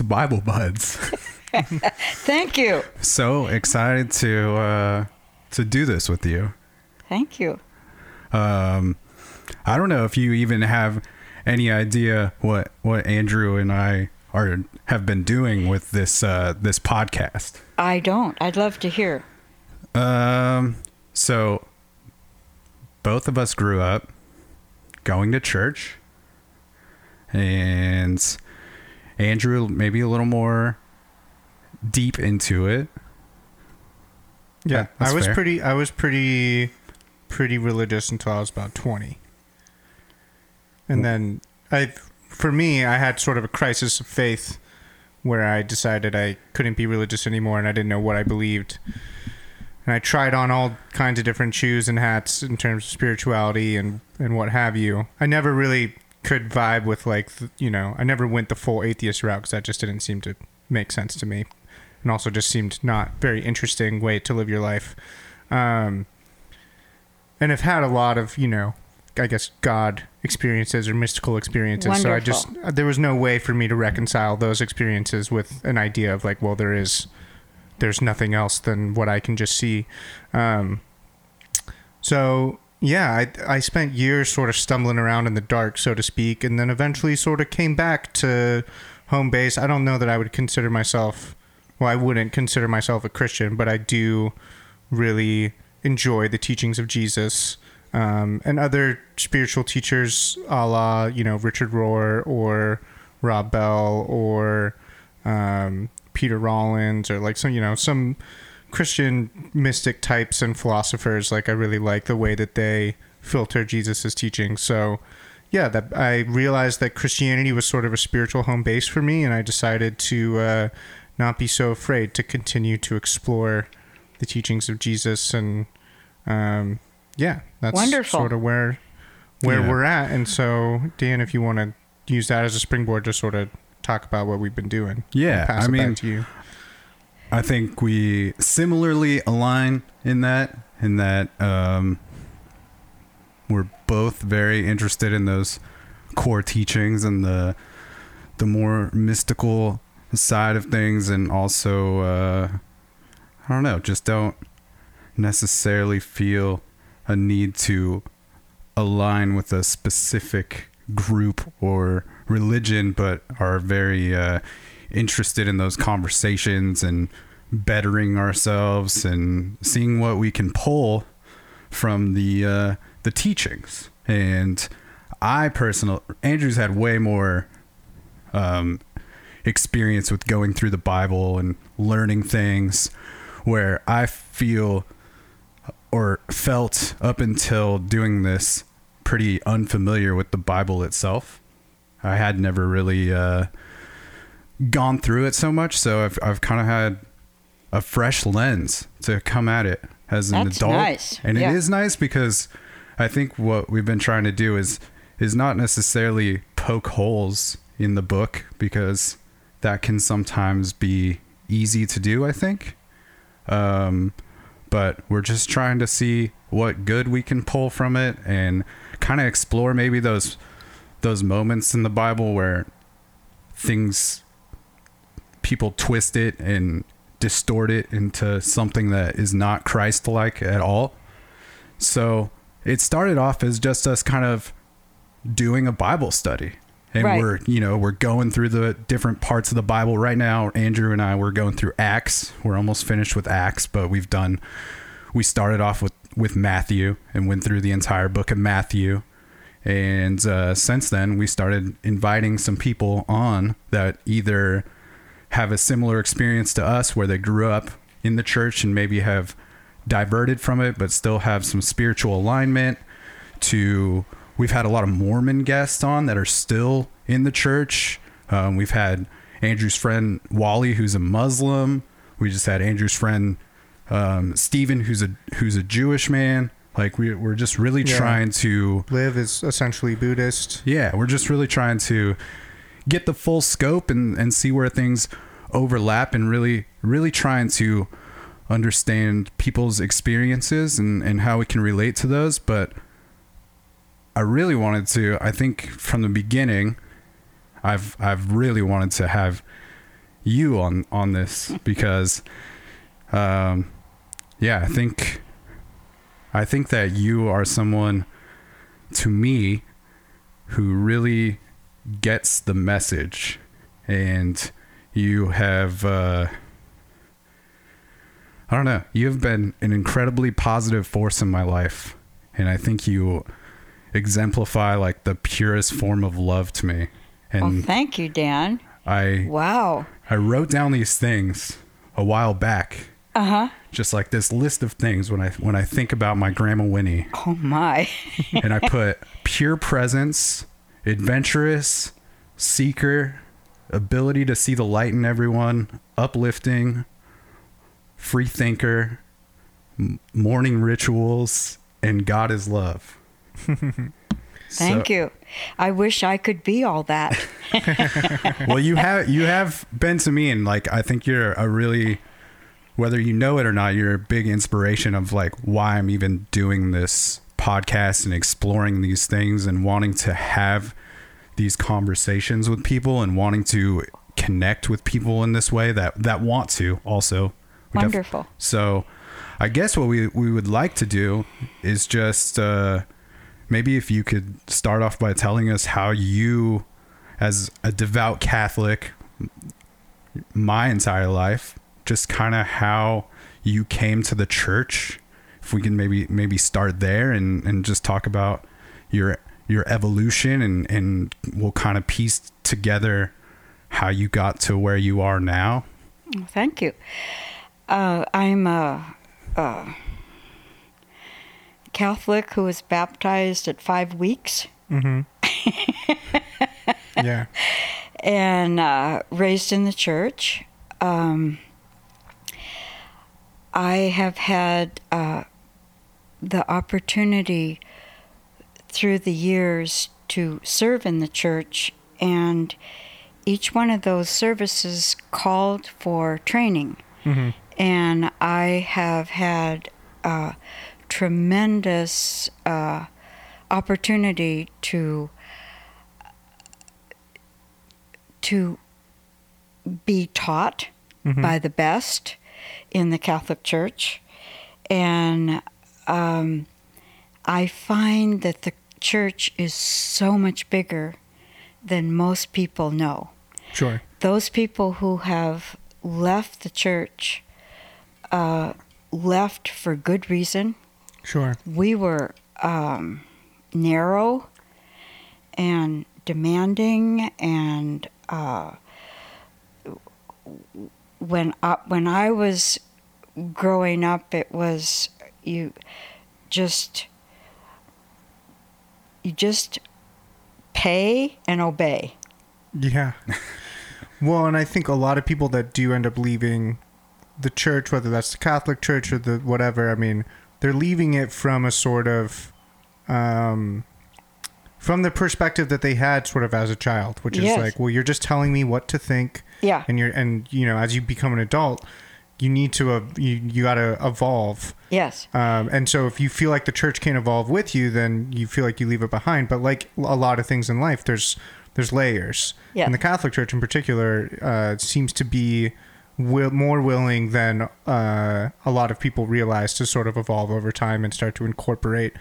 to Bible Buds. Thank you. so excited to uh, to do this with you. Thank you. Um, I don't know if you even have any idea what what Andrew and I are have been doing with this uh, this podcast. I don't. I'd love to hear. Um, so both of us grew up going to church, and Andrew maybe a little more deep into it. Yeah, I was fair. pretty. I was pretty, pretty religious until I was about twenty, and then I, for me, I had sort of a crisis of faith, where I decided I couldn't be religious anymore, and I didn't know what I believed, and I tried on all kinds of different shoes and hats in terms of spirituality and and what have you. I never really could vibe with like you know I never went the full atheist route because that just didn't seem to make sense to me and also just seemed not very interesting way to live your life. Um, and have had a lot of, you know, I guess God experiences or mystical experiences. So I just there was no way for me to reconcile those experiences with an idea of like, well, there is there's nothing else than what I can just see. Um, so yeah, I I spent years sort of stumbling around in the dark, so to speak, and then eventually sort of came back to home base. I don't know that I would consider myself well, I wouldn't consider myself a Christian, but I do really enjoy the teachings of Jesus um, and other spiritual teachers, a la you know Richard Rohr or Rob Bell or um, Peter Rollins or like some you know some Christian mystic types and philosophers. Like I really like the way that they filter Jesus's teaching. So yeah, that I realized that Christianity was sort of a spiritual home base for me, and I decided to. Uh, not be so afraid to continue to explore the teachings of Jesus and um, yeah, that's Wonderful. sort of where where Yeah. we're at. And so, Dan, if you want to use that as a springboard to sort of talk about what we've been doing, Yeah, I'll pass I it mean, back to you. I think we similarly align in that in that um, we're both very interested in those core teachings and the the more mystical side of things and also uh, I don't know, just don't necessarily feel a need to align with a specific group or religion, but are very uh, interested in those conversations and bettering ourselves and seeing what we can pull from the uh, the teachings. And I personally, Andrew's had way more um, experience with going through the Bible and learning things, where I feel or felt up until doing this pretty unfamiliar with the Bible itself. I had never really uh, gone through it so much, so I've I've kind of had a fresh lens to come at it as an That's adult, nice. and Yeah. it is nice because I think what we've been trying to do is is not necessarily poke holes in the book because that can sometimes be easy to do. I think. Um, but we're just trying to see what good we can pull from it and kind of explore maybe those those moments in the Bible where things people twist it and distort it into something that is not Christ-like at all. So it started off as just us kind of doing a Bible study. And Right. we're, you know, we're going through the different parts of the Bible right now. Andrew and I we're going through Acts. We're almost finished with Acts, but we've done we started off with with Matthew and went through the entire book of Matthew. And uh, since then, we started inviting some people on that either have a similar experience to us where they grew up in the church and maybe have diverted from it, but still have some spiritual alignment. To we've had a lot of Mormon guests on that are still in the church. Um, we've had Andrew's friend Wally, who's a Muslim. We just had Andrew's friend um, Stephen, who's a who's a Jewish man. Like we, we're just really Yeah. trying to live is essentially Buddhist. yeah, we're just really trying to get the full scope and, and see where things overlap and really, really trying to understand people's experiences and, and how we can relate to those. But I really wanted to, I think from the beginning, I've I've really wanted to have you on on this because, um, yeah, I think I think that you are someone to me who really gets the message, and you have. Uh, I don't know. You've been an incredibly positive force in my life, and I think you exemplify like the purest form of love to me. Well, And thank you, Dan. I Wow. I wrote down these things a while back, Uh huh. just like this list of things when I when I think about my grandma Winnie, Oh my. and I put pure presence, adventurous, seeker, ability to see the light in everyone, uplifting, free thinker, m- morning rituals, and God is love. Thank you. I wish I could be all that. well you have you have been to me and like i think you're a really whether you know it or not you're a big inspiration of like why i'm even doing this podcast and exploring these things and wanting to have these conversations with people and wanting to connect with people in this way that that want to also We def- Wonderful. so i guess what we we would like to do is just uh maybe if you could start off by telling us how you as a devout Catholic my entire life, just kind of how you came to the church. If we can maybe maybe start there and, and just talk about your your evolution and, and we'll kind of piece together how you got to where you are now. Thank you. Uh, I'm a, a Catholic who was baptized at five weeks Mm-hmm. yeah. and uh, raised in the church. Um, I have had uh, the opportunity through the years to serve in the church, and each one of those services called for training. Mm-hmm. And I have had a tremendous uh, opportunity to to be taught Mhm. by the best in the Catholic Church, and um, I find that the church is so much bigger than most people know. Sure. Those people who have left the church uh, left for good reason. Sure. We were um, narrow and demanding, and uh, when I, when I was growing up, it was you just you just pay and obey. Yeah. well, and I think a lot of people that do end up leaving the church, whether that's the Catholic Church or the whatever, I mean, they're leaving it from a sort of um from the perspective that they had sort of as a child, which is Yes. like, well, you're just telling me what to think Yeah. and you're and you know, as you become an adult, you need to uh, you you got to evolve. Yes. Um, and so if you feel like the church can't evolve with you, then you feel like you leave it behind. But like a lot of things in life, there's there's layers. Yeah. And the Catholic Church in particular uh, seems to be will, more willing than uh, a lot of people realize to sort of evolve over time and start to incorporate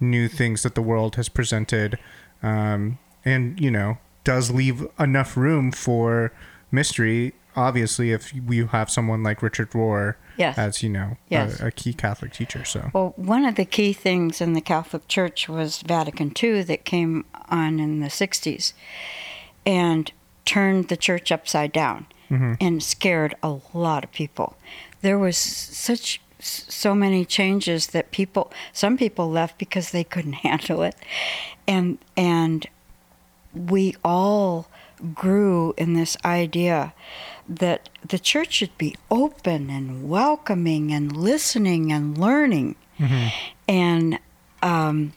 new things that the world has presented. Um, and, you know, does leave enough room for mystery. Obviously, if you have someone like Richard Rohr Yes. as, you know, Yes. a, a key Catholic teacher. So, Well, one of the key things in the Catholic Church was Vatican II that came on in the 60s and turned the church upside down mm-hmm. and scared a lot of people. There was such so many changes that people some people left because they couldn't handle it. And and we all grew in this idea that the church should be open and welcoming and listening and learning. And um,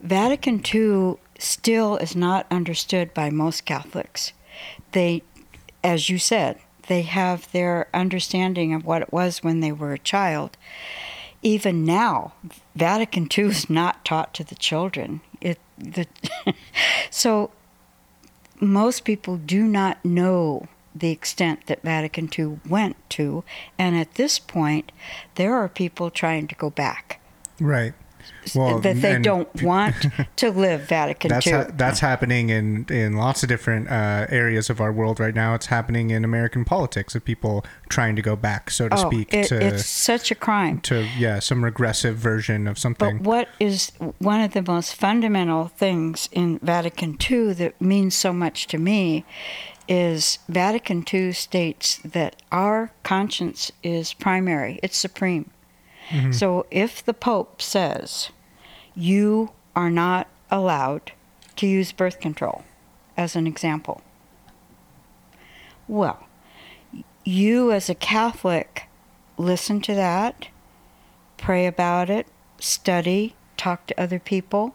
Vatican II still is not understood by most Catholics. They, as you said, they have their understanding of what it was when they were a child. Even now, Vatican II is not taught to the children. It the so most people do not know the extent that Vatican II went to, and at this point, there are people trying to go back Right. Well, that they don't want to live Vatican That's II. ha- that's happening in in lots of different uh, areas of our world right now. It's happening in American politics of people trying to go back, so to oh, speak, it- to it's such a crime. to yeah, some regressive version of something. But something. what is one of the most fundamental things in Vatican II that means so much to me is Vatican II states that our conscience is primary, it's supreme. So if the Pope says you are not allowed to use birth control, as an example, well, you as a Catholic listen to that, pray about it, study, talk to other people,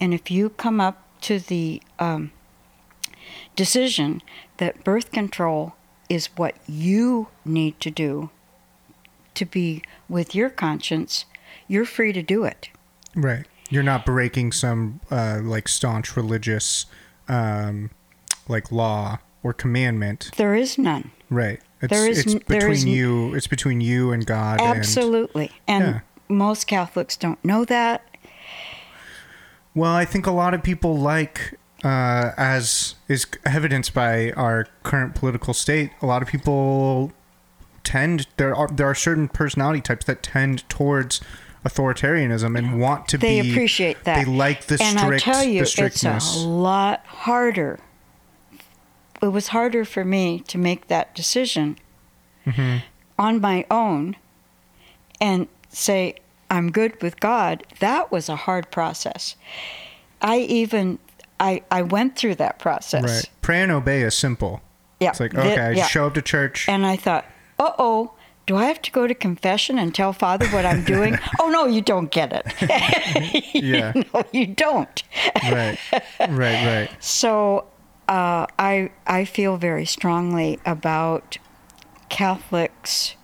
and if you come up to the um, decision that birth control is what you need to do to be with your conscience, you're free to do it. right. You're not breaking some uh, like staunch religious um, like law or commandment. There is none. Right. It's, There is it's between is n- you. It's between you and God. and- Absolutely. And Yeah. most Catholics don't know that. Well, I think a lot of people like, uh, as is evidenced by our current political state, a lot of people tend there are there are certain personality types that tend towards authoritarianism and want to They be. They appreciate that. They like the and strict, I tell you, it's a lot harder. It was harder for me to make that decision Mm-hmm. on my own and say, I'm good with God. That was a hard process. I even I, I went through that process. Right. Pray and obey is simple. Yeah. It's like the- okay, I yeah. show up to church. And I thought, uh oh, do I have to go to confession and tell Father what I'm doing? oh no, you don't get it. Yeah. no, you don't. right. Right. Right. So uh, I I feel very strongly about Catholics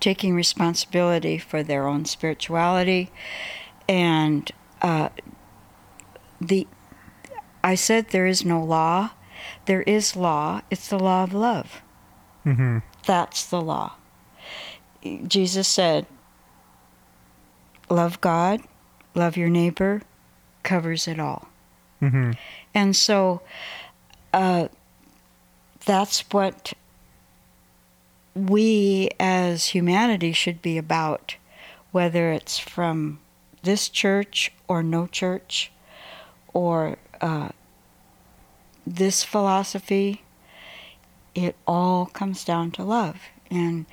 taking responsibility for their own spirituality, and uh, the I said there is no law. There is law. It's the law of love. Mm-hmm. That's the law. Jesus said, "Love God, love your neighbor," covers it all. Mm-hmm. And so uh, that's what we as humanity should be about, whether it's from this church or no church or uh, this philosophy. It all comes down to love. And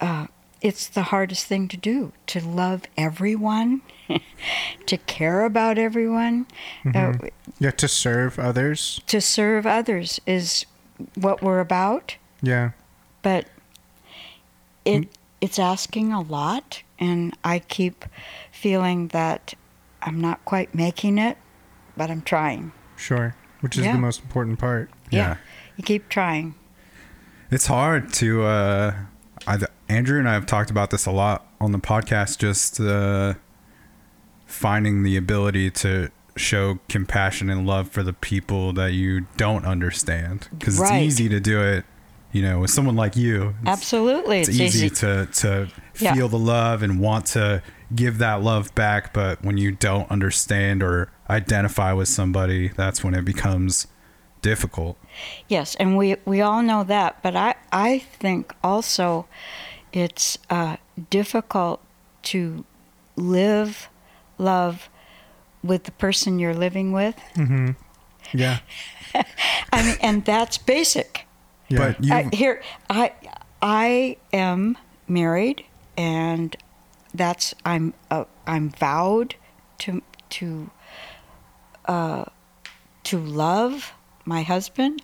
uh, it's the hardest thing to do to love everyone, to care about everyone. Uh, Yeah. To serve others. to serve others is what we're about, Yeah. but it it's asking a lot and I keep feeling that I'm not quite making it, but I'm trying. Sure. Which is Yeah. the most important part. Yeah. You keep trying. It's hard to. Uh, I, Andrew and I have talked about this a lot on the podcast. Just uh, finding the ability to show compassion and love for the people that you don't understand, because Right. it's easy to do it. You know, with someone like you, it's, Absolutely. it's easy to to Yeah. feel the love and want to give that love back. But when you don't understand or identify with somebody, that's when it becomes difficult. Yes, and we we all know that, but I I think also it's uh, difficult to live love with the person you're living with. Mm-hmm. Yeah. I mean, and that's basic. Yeah. But you, I, here, I I am married, and that's I'm uh, I'm vowed to to uh, to love my husband,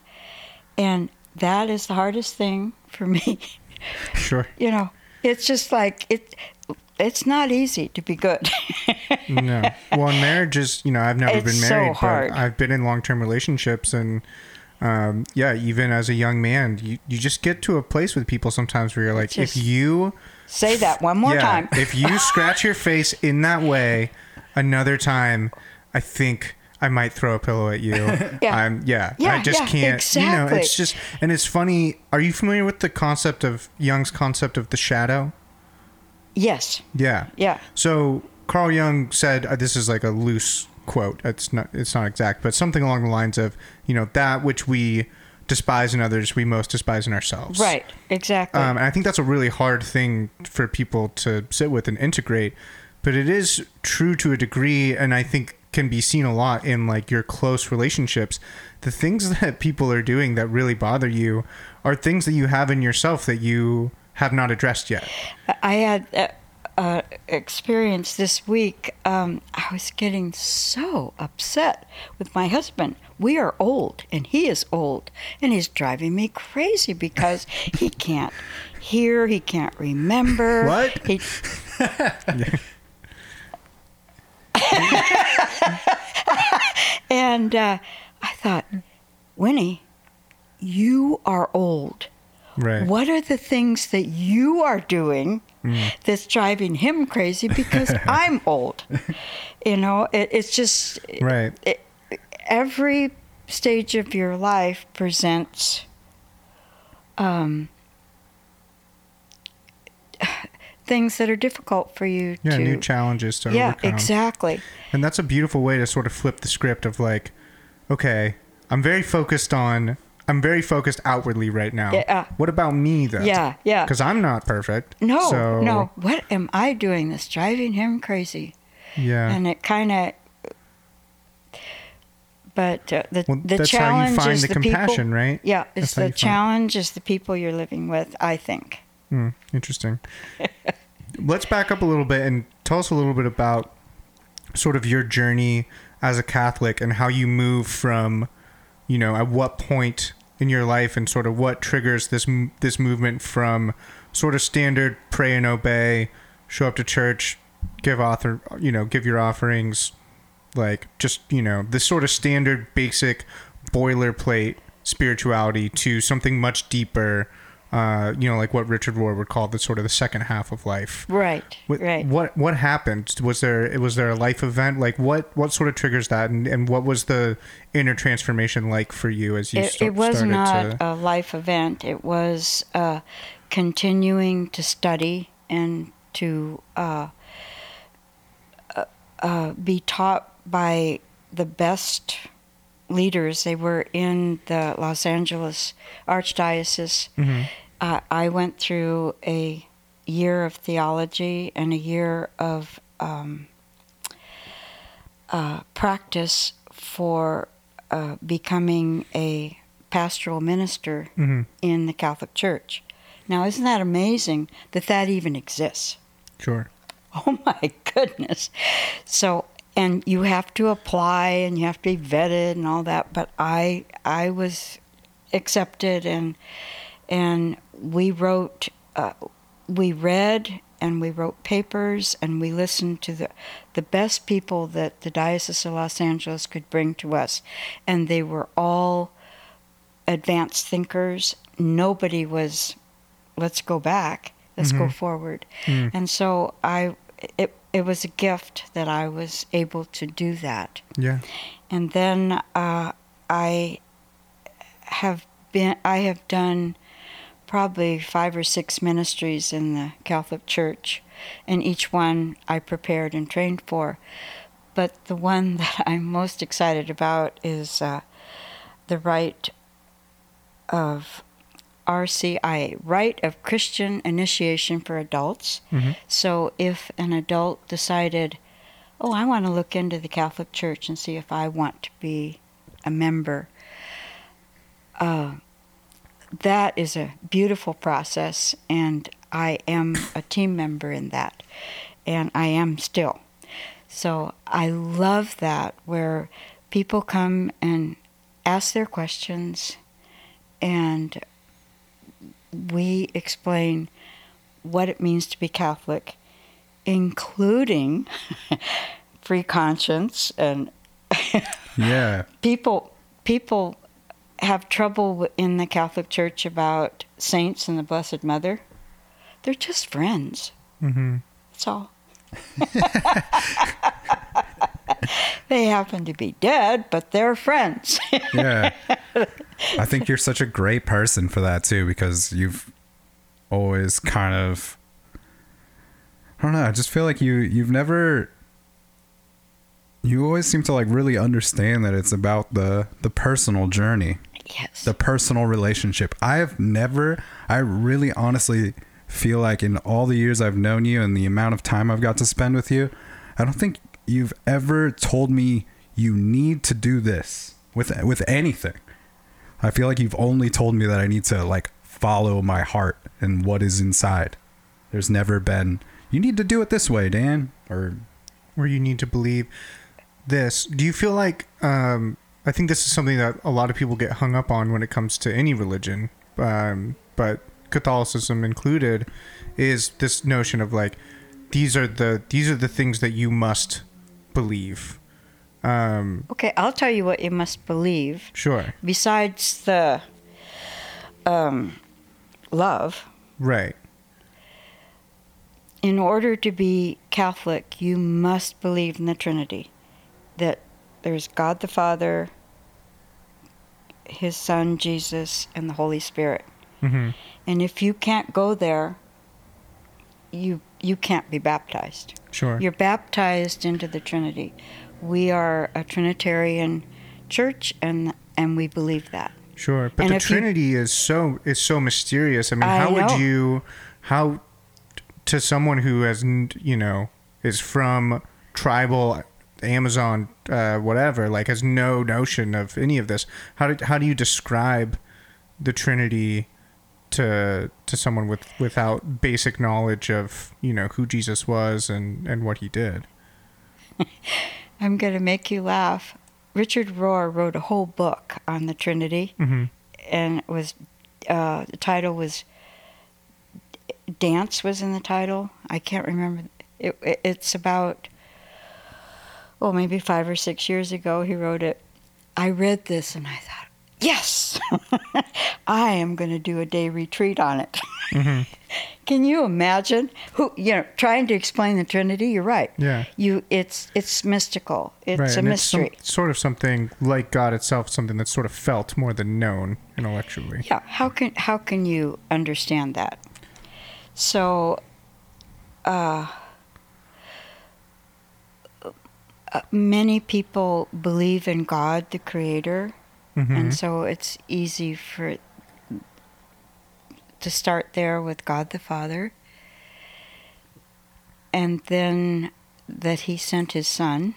and that is the hardest thing for me. sure. you know, it's just like it. It's not easy to be good. no. Well, in marriage is, you know, I've never It's been so married, hard. but I've been in long term relationships. And um, yeah, even as a young man, you, you just get to a place with people sometimes where you're like, Just if you, Say that one more yeah, time. if you scratch your face in that way another time, I think I might throw a pillow at you. Yeah. I'm yeah. Yeah, I just yeah, can't. You know, exactly. it's just and it's funny. Are you familiar with the concept of Jung's concept of the shadow? Yes. Yeah. Yeah. So Carl Jung said uh, this is like a loose quote. It's not it's not exact, but something along the lines of you know that which we despise in others, we most despise in ourselves. Right. Exactly. Um, and I think that's a really hard thing for people to sit with and integrate. But it is true to a degree, and I think can be seen a lot in like your close relationships. The things that people are doing that really bother you are things that you have in yourself that you have not addressed yet. I had uh, uh, experience this week. Um, I was getting so upset with my husband. We are old, and he is old, and he's driving me crazy because he can't hear, he can't remember. What? He, and uh, I thought, Winnie, you are old. Right. What are the things that you are doing that's driving him crazy because I'm old? You know, it, it's just Right. it, every stage of your life presents um, things that are difficult for you Yeah, to new challenges to yeah overcome. exactly And that's a beautiful way to sort of flip the script of like, okay, I'm very focused on, I'm very focused outwardly right now. Yeah. What about me though? Yeah, yeah. Because I'm not perfect. no So, no what am i doing that's driving him crazy Yeah. and it kind of but uh, the well, the that's how you challenge find is the, the, compassion, people right? yeah it's the challenge is the people you're living with i think Hmm, interesting. Let's back up a little bit and tell us a little bit about sort of your journey as a Catholic and how you move from, you know, at what point in your life and sort of what triggers this this movement from sort of standard pray and obey, show up to church, give author, you know, give your offerings, like just you know this sort of standard basic boilerplate spirituality to something much deeper. Uh, you know, like what Richard Rohr would call the sort of the second half of life. right What, right What what happened? Was there was there a life event? Like what what sort of triggers that? And, and what was the inner transformation like for you as you it, sta- it was started not to? a life event it was uh, continuing to study and to uh, uh, uh, be taught by the best leaders they were in the los angeles archdiocese Mhm. uh, I went through a year of theology and a year of um, uh, practice for uh, becoming a pastoral minister Mhm. in the Catholic Church. Now, isn't that amazing that that even exists? Sure. Oh my goodness. So and you have to apply and you have to be vetted and all that, but I I was accepted and and we wrote uh, we read and we wrote papers and we listened to the the best people that the Diocese of Los Angeles could bring to us and they were all advanced thinkers. Nobody was let's go back. Let's go forward. Mm. And so I it it was a gift that I was able to do that. Yeah. And then uh, I have been I have done probably five or six ministries in the Catholic Church, and each one I prepared and trained for. But the one that I'm most excited about is uh, the rite of RCIA, Rite of Christian Initiation for Adults. Mhm. So if an adult decided, oh, I want to look into the Catholic Church and see if I want to be a member, uh, that is a beautiful process, and I am a team member in that, and I am still. So I love that where people come and ask their questions, and we explain what it means to be Catholic, including free conscience and Yeah. people people have trouble in the Catholic Church about saints and the Blessed Mother. They're just friends. Mm-hmm. That's all. they happen to be dead, but they're friends. yeah. I think you're such a great person for that too, because you've always kind of I don't know, I just feel like you you've never you always seem to like really understand that it's about the the personal journey, yes. the personal relationship. I've never I really honestly feel like in all the years I've known you and the amount of time I've got to spend with you, I don't think you've ever told me you need to do this with with anything. I feel like you've only told me that I need to like follow my heart and what is inside. There's never been you need to do it this way, Dan, or Or you need to believe this. Do you feel like um, I think this is something that a lot of people get hung up on when it comes to any religion, um, but Catholicism included, is this notion of like these are the these are the things that you must believe. Um, Okay, I'll tell you what you must believe. sure, Besides the um, love, right, in order to be Catholic, you must believe in the Trinity. That there's God the Father, His Son Jesus, and the Holy Spirit. hmm And if you can't go there, you you can't be baptized. sure, You're baptized into the Trinity. We are a Trinitarian church, and and we believe that. Sure, but And the if you- Trinity is so is so mysterious. I mean, I how know. would you how to someone who has you know is from tribal Amazon uh, whatever like has no notion of any of this. How do how do you describe the Trinity to to someone with without basic knowledge of you know who Jesus was and and what he did? I'm going to make you laugh. Richard Rohr wrote a whole book on the Trinity, hmm and it was uh, the title was Dance was in the title. I can't remember. It, it, it's about oh maybe five or six years ago he wrote it. I read this and I thought, yes, I am going to do a day retreat on it. hmm Can you imagine who you know trying to explain the Trinity? You're right. Yeah. You it's it's mystical. It's right, a and mystery. It's some, sort of something like God itself, something that's sort of felt more than known intellectually. yeah. How can how can you understand that? So, uh, uh, many people believe in God, the Creator, Mhm. and so it's easy for to start there with God the Father, and then that He sent His Son,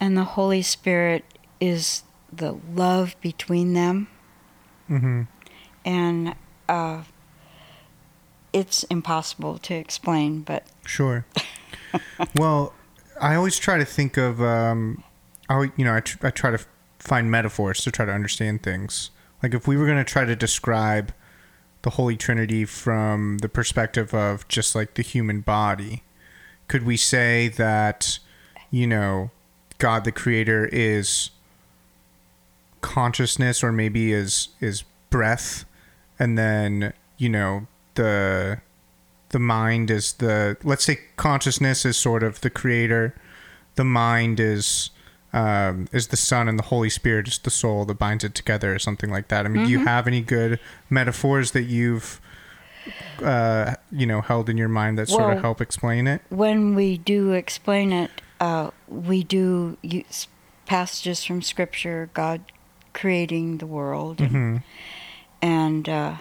and the Holy Spirit is the love between them, hmm and uh, it's impossible to explain, but Sure. well, I always try to think of, um, I you know, I, tr- I try to find metaphors to try to understand things. Like if we were going to try to describe the Holy Trinity from the perspective of just like the human body, could we say that, you know, God the Creator is consciousness or maybe is is breath and then you know the the mind is the let's say consciousness is sort of the creator the mind is um, is the son and the holy spirit is the soul that binds it together or something like that. I mean do you have any good metaphors that you've uh, you know held in your mind that sort of help explain it? when we do explain it, uh, we do use passages from Scripture, God creating the world, and, hmm and uh,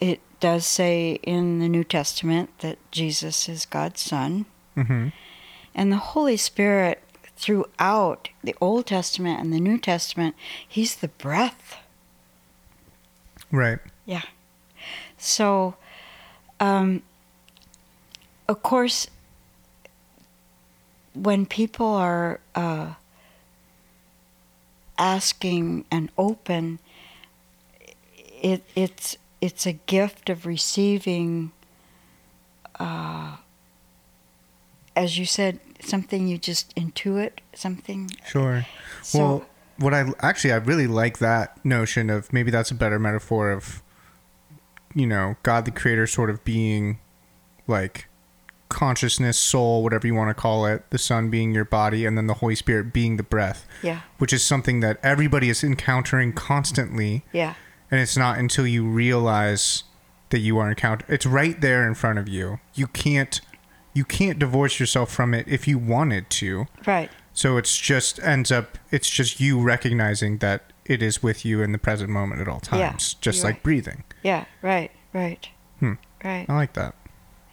it does say in the New Testament that Jesus is God's Son, hmm and the Holy Spirit throughout the Old Testament and the New Testament, He's the breath. right Yeah. So, um, of course, when people are uh, asking and open, it, it's it's a gift of receiving. Uh, as you said, something you just intuit, something. sure So, well what i actually i really like that notion of maybe that's a better metaphor of you know god the creator sort of being like consciousness, soul, whatever you want to call it, the Son being your body, and then the Holy Spirit being the breath, Yeah. which is something that everybody is encountering constantly. Yeah. And it's not until you realize that you are encountering it's right there in front of you. You can't you can't divorce yourself from it if you wanted to. Right. So it's just ends up it's just you recognizing that it is with you in the present moment at all Yeah, times, just you're like right. breathing. Yeah. Right. Right. Hmm. Right. I like that.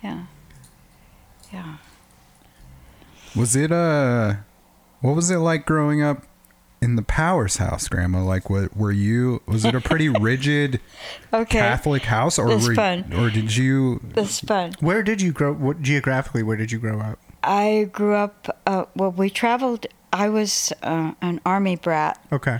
Yeah. Yeah. Was it uh what was it like growing up in the Powers house, Grandma? Like what were you was it a pretty rigid Okay. Catholic house or That's were fun. or did you That's fun. Where did you grow what geographically where did you grow up? I grew up. Uh, well, we traveled. I was uh, an army brat Okay.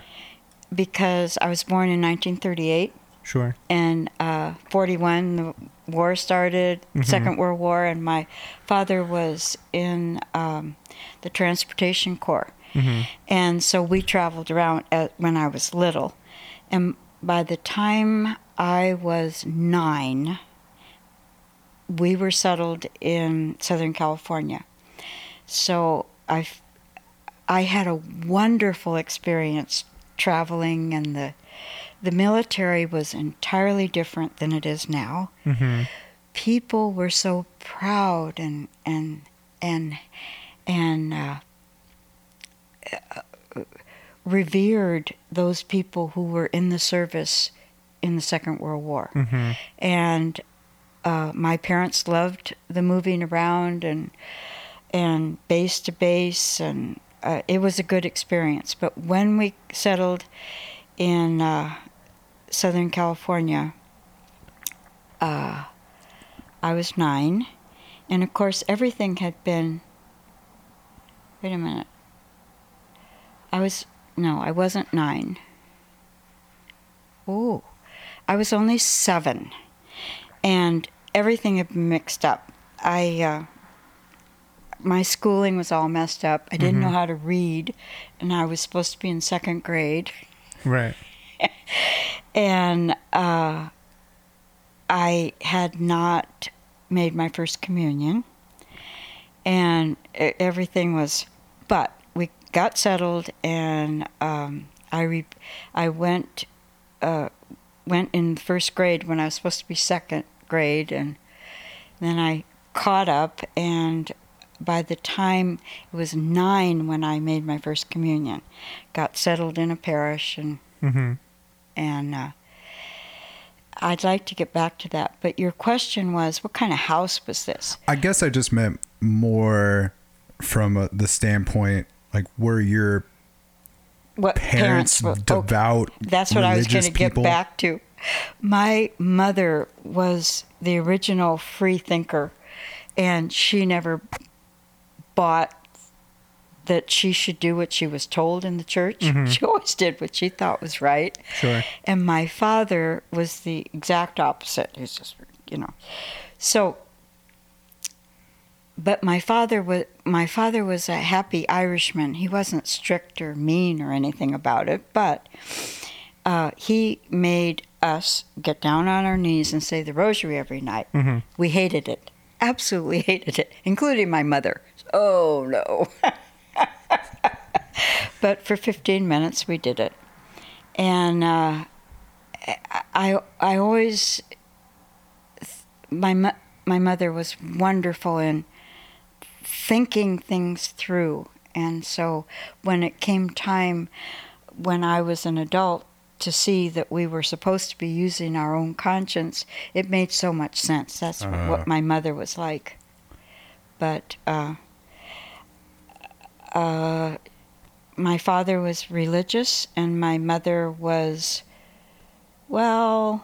because I was born in 1938. Sure. and uh, 41 the war started second world war and my father was in um, the transportation corps and so we traveled around at, when i was little and by the time i was nine we were settled in southern california so i i had a wonderful experience traveling and the the military was entirely different than it is now. Mm-hmm. People were so proud and and and and uh, revered those people who were in the service in the Second World War, Mm-hmm. and uh, my parents loved the moving around and and base to base, and uh, it was a good experience. But when we settled in uh, Southern California, uh, I was nine, and of course everything had been. Wait a minute. I was no, I wasn't nine. Oh, I was only seven, and everything had been mixed up. I. Uh, my schooling was all messed up. I didn't know how to read, and I was supposed to be in second grade Right. and uh, I had not made my first communion, and everything was. But got settled, and um, I re- I went uh, went in first grade when I was supposed to be second grade, and then I caught up, and by the time it was nine when I made my first communion, got settled in a parish and Mm-hmm. and uh, I'd like to get back to that. But your question was, what kind of house was this? I guess I just meant more from uh the standpoint like were your What parents, were? okay, devout that's what I was going to get back to. My mother was the original free thinker, and she never bought that she should do what she was told in the church. Mm-hmm. She always did what she thought was right. Sure. And my father was the exact opposite. He's just, you know. So, but my father was my father was a happy Irishman. He wasn't strict or mean or anything about it, but uh, he made us get down on our knees and say the rosary every night. Mhm. We hated it, absolutely hated it, including my mother. Oh no. but for 15 minutes we did it, and uh, I I always my my mother was wonderful in thinking things through, and so when it came time when I was an adult to see that we were supposed to be using our own conscience, it made so much sense. That's Uh. what my mother was like. But uh, uh, my father was religious, and my mother was, well,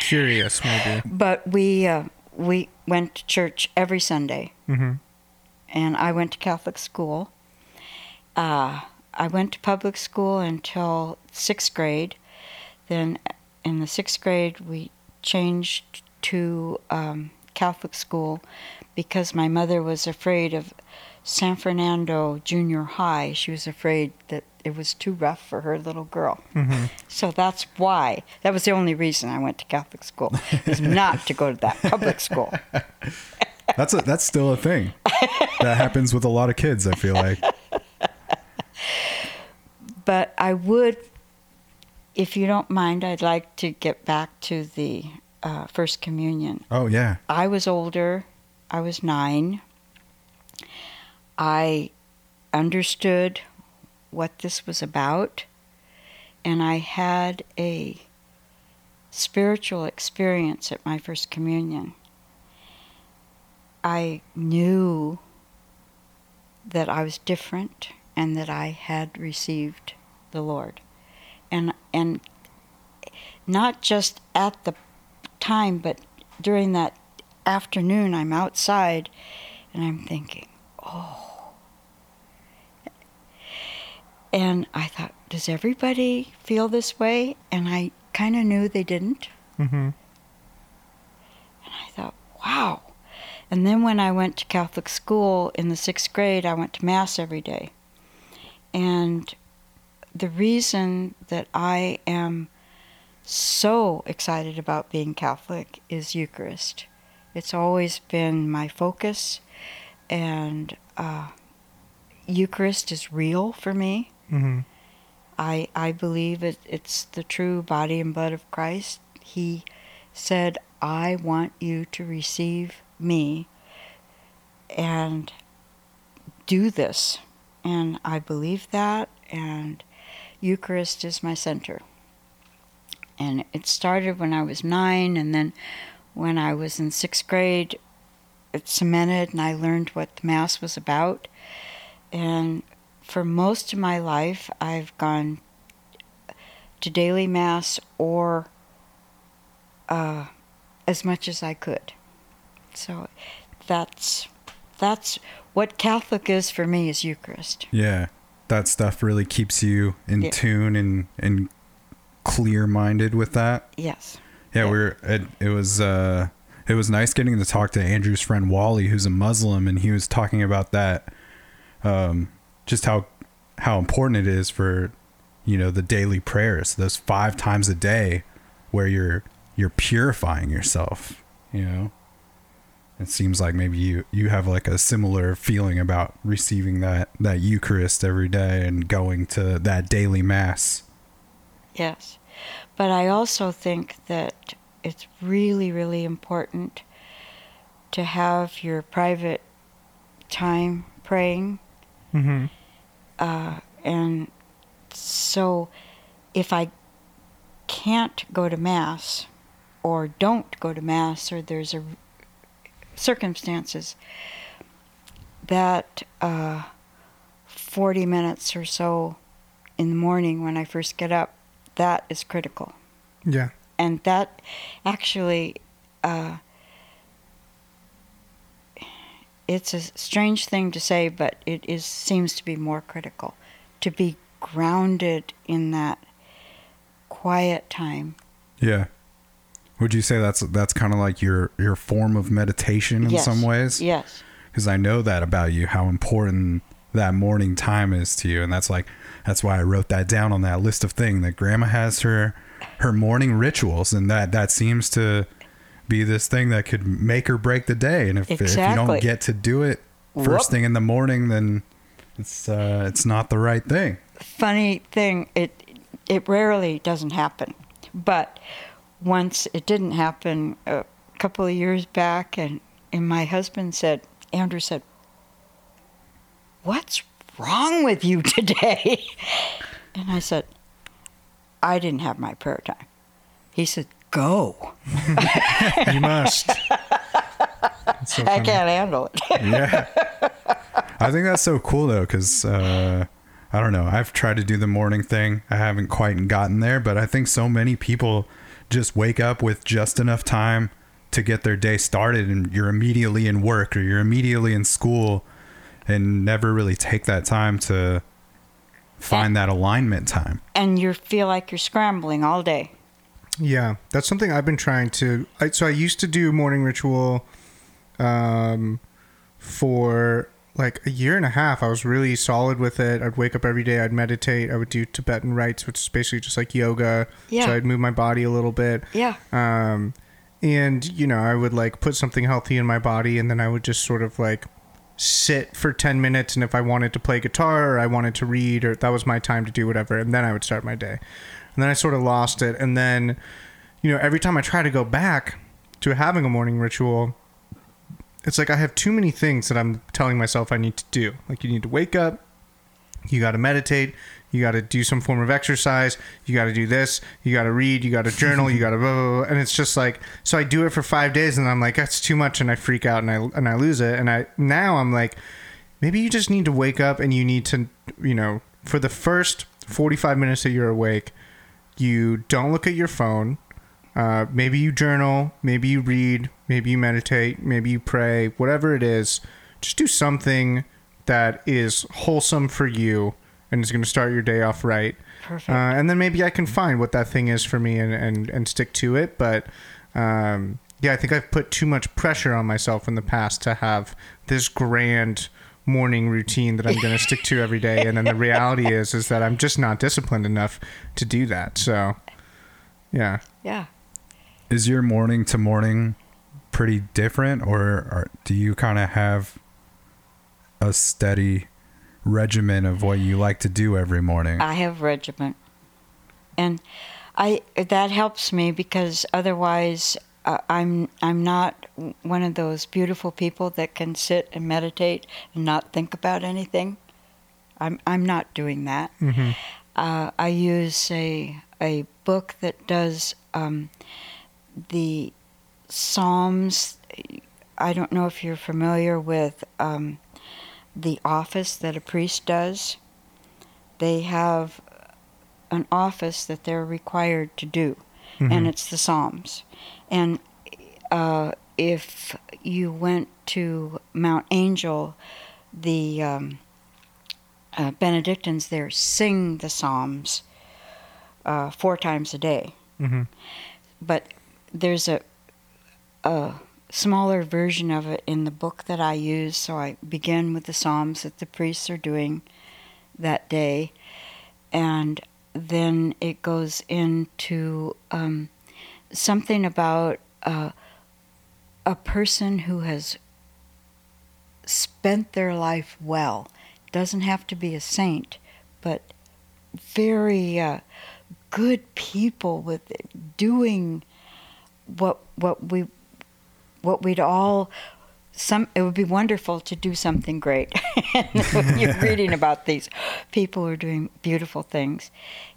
Curious, maybe. but we uh, we went to church every Sunday, Mm-hmm. and I went to Catholic school. Uh, I went to public school until sixth grade. Then, in the sixth grade, we changed to um, Catholic school because my mother was afraid of San Fernando Junior High. She was afraid that it was too rough for her little girl. Mm-hmm. So that's why. That was the only reason I went to Catholic school, is not to go to that public school. That's a, that's still a thing. That happens with a lot of kids. I feel like. But I would, if you don't mind, I'd like to get back to the uh, First Communion. Oh yeah. I was older. I was nine. I understood what this was about, and I had a spiritual experience at my First Communion. I knew that I was different and that I had received the Lord. And and not just at the time but during that afternoon I'm outside and I'm thinking, "Oh." And I thought, "Does everybody feel this way?" And I kind of knew they didn't. Mm-hmm. And I thought, wow. And then when I went to Catholic school in the sixth grade, I went to Mass every day. And the reason that I am so excited about being Catholic is Eucharist. It's always been my focus, and uh, Eucharist is real for me. Mm-hmm. I I believe it, it's the true body and blood of Christ. He said, "I want you to receive me and do this." And I believe that and Eucharist is my center. And it started when I was 9 and then when I was in 6th grade it cemented and I learned what the mass was about. And for most of my life, I've gone to daily mass or uh, as much as I could. So that's that's what Catholic is for me is Eucharist. Yeah. That stuff really keeps you in Yeah. tune and and clear minded with that. Yes. Yeah, Yeah. we were. It, it was. Uh, it was nice getting to talk to Andrew's friend Wally, who's a Muslim, and he was talking about that. Um, just how how important it is for, you know, the daily prayers, those five times a day, where you're you're purifying yourself. You know, it seems like maybe you you have like a similar feeling about receiving that that Eucharist every day and going to that daily mass. Yes. But I also think that it's really, really important to have your private time praying. Mm-hmm. Uh, and so if I can't go to Mass or don't go to Mass or there's a circumstances that uh, 40 minutes or so in the morning when I first get up, that is critical. Yeah. And that actually, uh, it's a strange thing to say, but it is seems to be more critical to be grounded in that quiet time. Yeah. Would you say that's that's kind of like your your form of meditation in Yes. some ways? Yes. Because I know that about you, how important that morning time is to you, and that's like that's why I wrote that down on that list of things that Grandma has her her morning rituals, and that that seems to be this thing that could make or break the day. And if if you don't get to do it first Whoop. thing in the morning, then it's uh, it's not the right thing. funny thing it it rarely doesn't happen but once it didn't happen a couple of years back and and my husband said andrew said what's wrong with you today and i said i didn't have my prayer time he said go. You must. So i can't handle it. Yeah. I think that's so cool though because uh, i don't know. I've tried to do the morning thing. I haven't quite gotten there but i think so many people just wake up with just enough time to get their day started and you're immediately in work or you're immediately in school and never really take that time to find that alignment time. And you feel like you're scrambling all day Yeah, that's something I've been trying to. I, so I used to do morning ritual, um, for like a year and a half. I was really solid with it. I'd wake up every day. I'd meditate. I would do Tibetan rites, which is basically just like yoga. Yeah. So I'd move my body a little bit. yeah Um, and you know, I would like put something healthy in my body, and then I would just sort of like sit for 10 minutes and if i wanted to play guitar or i wanted to read or that was my time to do whatever and then i would start my day and then i sort of lost it. And then you know every time i try to go back to having a morning ritual it's like i have too many things that i'm telling myself i need to do. Like you need to wake up you got to meditate you got to do some form of exercise you got to do this you got to read you got to journal you got to blah, blah, blah. and it's just like so i do it for five days and i'm like that's too much and i freak out and i and i lose it. And i now i'm like maybe you just need to wake up and you need to you know for the first 45 minutes that you're awake you don't look at your phone uh, maybe you journal maybe you read maybe you meditate maybe you pray whatever it is just do something that is wholesome for you and is going to start your day off right Perfect. uh, and then maybe I can find what that thing is for me and, and, and stick to it. But um, yeah, I think I've put too much pressure on myself in the past to have this grand morning routine that I'm going to stick to every day. And then the reality is, is that I'm just not disciplined enough to do that. So yeah. yeah. Is your morning to morning pretty different, or, or do you kind of have a steady regimen of what you like to do every morning? I have regiment, and I that helps me because otherwise uh, I'm I'm not one of those beautiful people that can sit and meditate and not think about anything. I'm I'm not doing that. Mm-hmm. Uh, I use a a book that does um, the Psalms. I don't know if you're familiar with um, the office that a priest does. They have an office that they're required to do, and Mhm. it's the Psalms. And uh, if you went to Mount Angel, the um, uh, Benedictines there sing the Psalms uh, four times a day. Mm-hmm. But there's a a smaller version of it in the book that I use. So I begin with the Psalms that the priests are doing that day, and then it goes into um, something about uh, a person who has spent their life well. Doesn't have to be a saint, but very uh, good people with doing what what we what we'd all some it would be wonderful to do something great. You're reading about these people who are doing beautiful things.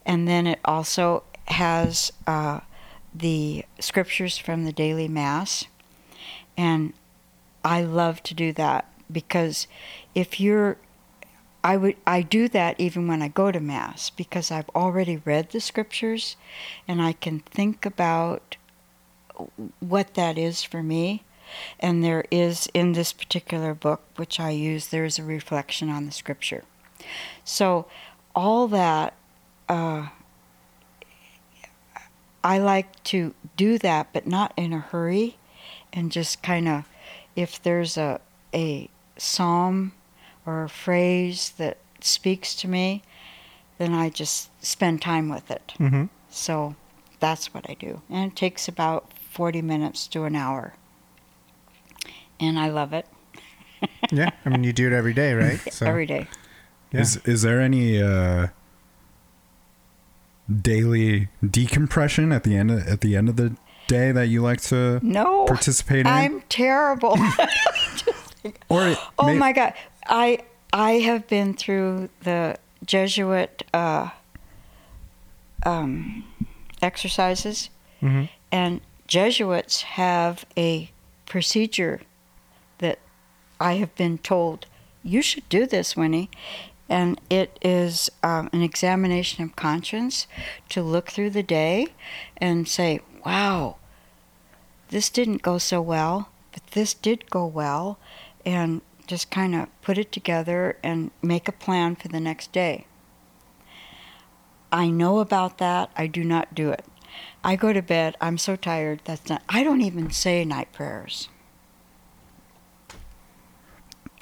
And then it also has uh, the scriptures from the daily mass. And i love to do that because if you're I would I do that even when I go to mass because I've already read the scriptures and I can think about what that is for me and there is in this particular book which I use there is a reflection on the scripture. So all that uh, I like to do that but not in a hurry and just kind of if there's a a psalm or a phrase that speaks to me, then I just spend time with it. Mm-hmm. So that's what I do. And it takes about 40 minutes to an hour. And I love it Yeah. I mean, you do it every day, right? So, every day. yeah. Is is there any uh, daily decompression at the end of, at the end of the day that you like to No, participate in? I'm terrible. or oh may- my God. I, I have been through the Jesuit uh, um, exercises. hmm And Jesuits have a procedure that I have been told you should do this, Winnie. And it is um, an examination of conscience to look through the day and say, wow, this didn't go so well, but this did go well. And just kind of put it together and make a plan for the next day. I know about that. I do not do it. I go to bed. I'm so tired. That's not. I don't even say night prayers.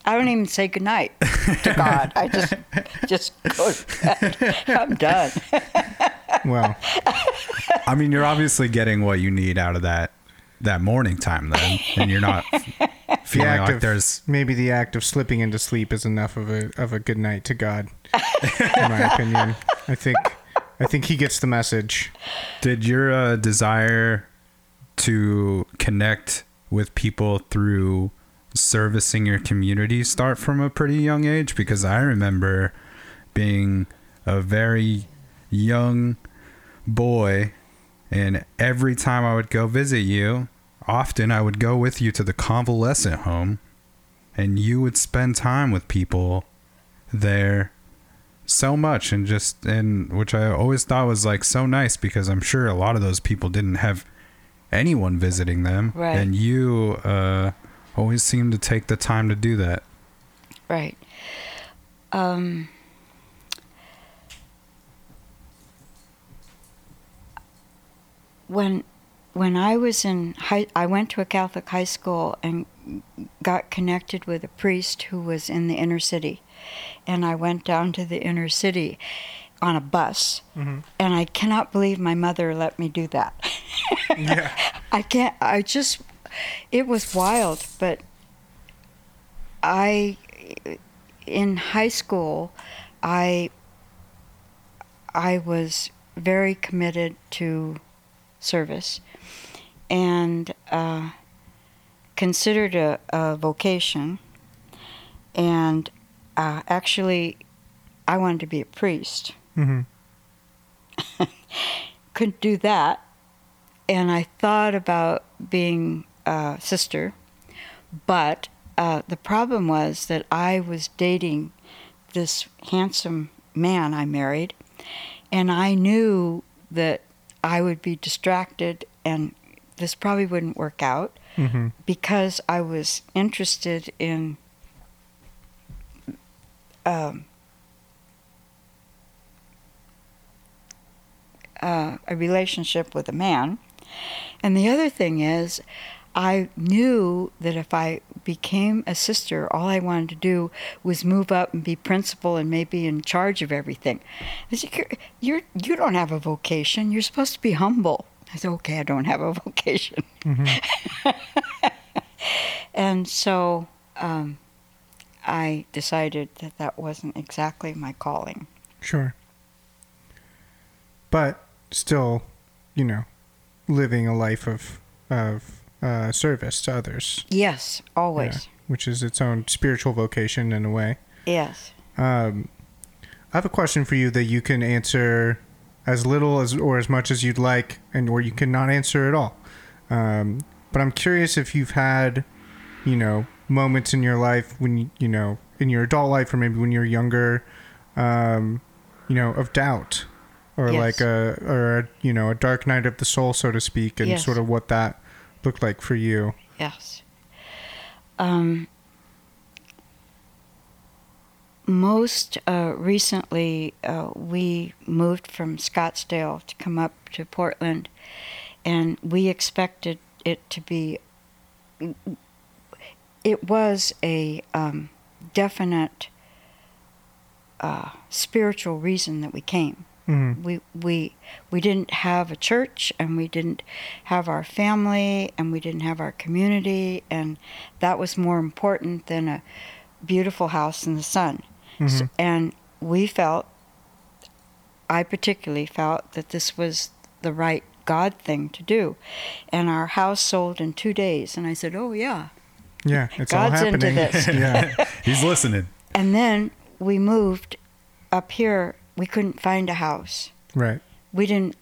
I don't even say goodnight to God. I just just go to bed. I'm done. Well, I mean, you're obviously getting what you need out of that that morning time then, and you're not The feeling act like of, there's. maybe the act of slipping into sleep is enough of a of a good night to God. in my opinion, I think I think he gets the message. Did your uh, desire to connect with people through servicing your community start from a pretty young age? Because I remember being a very young boy, and every time I would go visit you, often I would go with you to the convalescent home, and you would spend time with people there so much and just and which I always thought was like so nice because I'm sure a lot of those people didn't have anyone visiting them Right. and you uh always seem to take the time to do that. Right. Um, when when I was in high, I went to a Catholic high school and got connected with a priest who was in the inner city, and I went down to the inner city on a bus, and I cannot believe my mother let me do that. Yeah. I can't. I just. It was wild, but I, in high school, I. I was very committed to service, and uh, considered a, a vocation, and uh, actually, I wanted to be a priest. hmm couldn't do that. And I thought about being a sister, but uh, the problem was that I was dating this handsome man I married, and I knew that I would be distracted and this probably wouldn't work out hmm because I was interested in um, uh, a relationship with a man. And the other thing is, I knew that if I became a sister, all I wanted to do was move up and be principal and maybe in charge of everything. I said, you're, you're, you don't have a vocation. You're supposed to be humble. I said, okay, I don't have a vocation. and so um, I decided that that wasn't exactly my calling. Sure. But still, you know, living a life of of uh, service to others. Yes, always. Yeah, which is its own spiritual vocation in a way. Yes. Um, I have a question for you that you can answer as little as or as much as you'd like, and or you cannot answer at all. Um, but I'm curious if you've had, you know, moments in your life when you, you know, in your adult life, or maybe when you're younger, um, you know, of doubt, or Yes. like a or a, you know a dark night of the soul, so to speak, and Yes. sort of what that looked like for you. Yes. Um, most uh, recently, uh, we moved from Scottsdale to come up to Portland, and we expected it to be. It was a um, definite uh, spiritual reason that we came Mm-hmm. we we we didn't have a church and we didn't have our family and we didn't have our community and that was more important than a beautiful house in the sun S- Mhm. and we felt i particularly felt that this was the right god thing to do and our house sold in two days and i said oh yeah Yeah, it's God's all into this. yeah. He's listening. and then we moved up here we couldn't find a house. Right. we didn't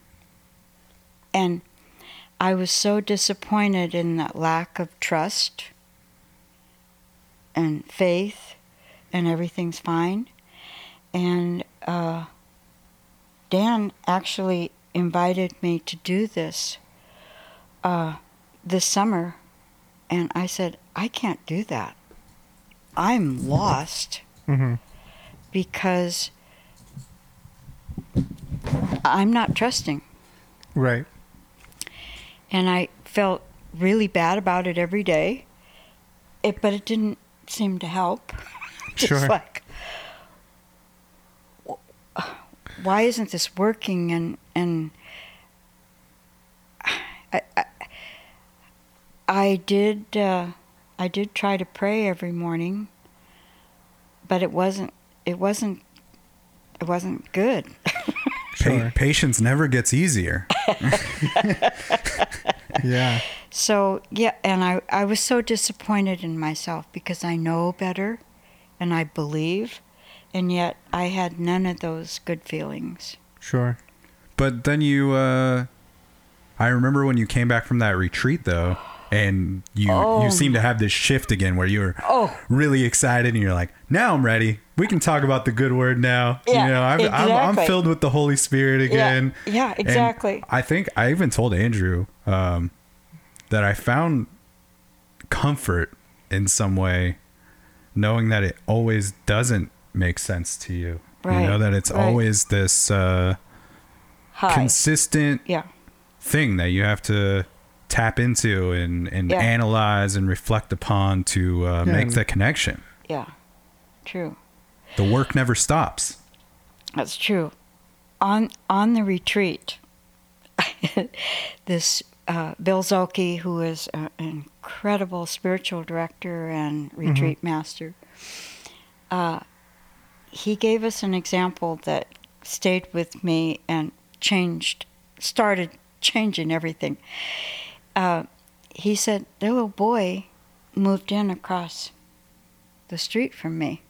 and i was so disappointed in that lack of trust and faith and everything's fine. And uh, dan actually invited me to do this uh, this summer. And i said i can't do that. I'm lost. Mm-hmm. because i'm not trusting Right. and I felt really bad about it every day. It, but it didn't seem to help. Just Sure. like, why isn't this working? And and I, I, I did. Uh, I did try to pray every morning, but it wasn't. It wasn't. It wasn't good. Pa- patience never gets easier. Yeah. So yeah, and I I was so disappointed in myself because I know better, and I believe, and yet I had none of those good feelings. Sure. But then you, uh, I remember when you came back from that retreat though, and you Oh. you seemed to have this shift again where you're Oh. really excited and you're like, now I'm ready. We can talk about the good word now. Yeah, you know, I'm, I'm, I'm filled with the Holy Spirit again. yeah, And exactly. I think I even told Andrew um, that I found comfort in some way, knowing that it always doesn't make sense to you. You know that it's right. always this uh, consistent yeah. thing that you have to tap into and, and Yeah. analyze and reflect upon to uh, Yeah, make the connection. Yeah. True. The work never stops. That's true. On on the retreat, this uh, Bill Zolke, who is a- an incredible spiritual director and retreat master, uh, he gave us an example that stayed with me and changed, started changing everything. Uh, he said, "The little boy moved in across the street from me."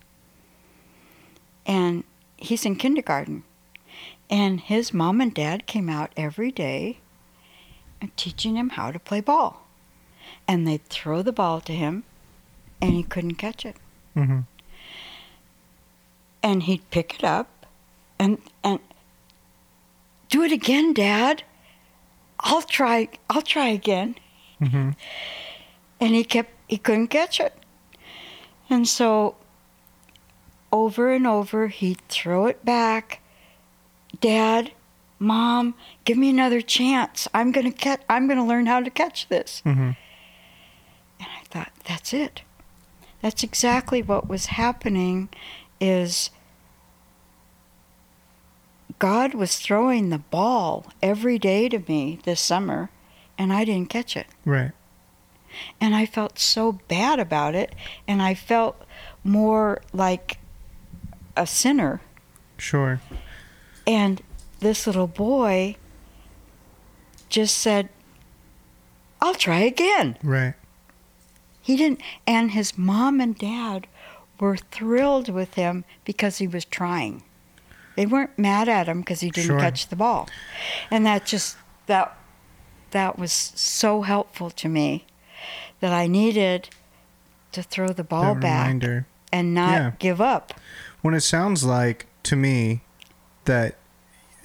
and he's in kindergarten. And his mom and dad came out every day and teaching him how to play ball. And they'd throw the ball to him and he couldn't catch it. Mm-hmm. And he'd pick it up and and do it again, Dad. I'll try I'll try again. Mm-hmm. and he kept he couldn't catch it and so over and over he'd throw it back dad mom give me another chance i'm going to catch i'm going to learn how to catch this Mm-hmm. and i thought that's it that's exactly what was happening is god was throwing the ball every day to me this summer and i didn't catch it Right. and I felt so bad about it, and I felt more like a sinner. Sure. And this little boy just said, I'll try again. Right. He didn't, and his mom and dad were thrilled with him because he was trying. They weren't mad at him because he didn't Sure. catch the ball. And that just, that, that was so helpful to me that I needed to throw the ball that back reminder. and not Yeah. give up. When it sounds like to me that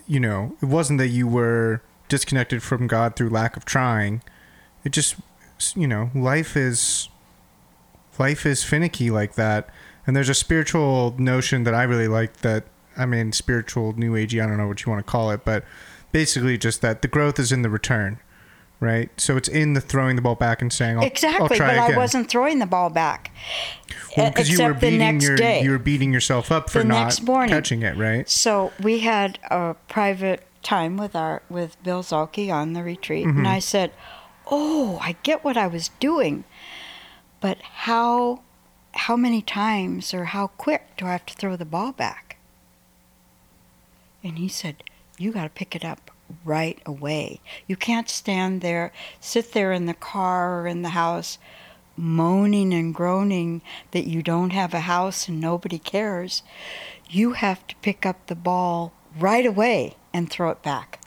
you know it wasn't that you were disconnected from God through lack of trying. It just you know life is life is finicky like that, and there's a spiritual notion that I really like. That I mean, spiritual new agey. I don't know what you want to call it, but basically just that the growth is in the return. Right, so it's in the throwing the ball back and saying, I'll, exactly, I'll but again. I wasn't throwing the ball back. Well, because you were except the beating next your day. you were beating yourself up for The not catching it, right? So we had a private time with our with Bill Zolke on the retreat, Mm-hmm. and I said, "Oh, I get what I was doing, but how how many times or how quick do I have to throw the ball back?" And he said, "You got to pick it up right away. You can't stand there, sit there in the car or in the house." moaning and groaning that you don't have a house and nobody cares, you have to pick up the ball right away and throw it back.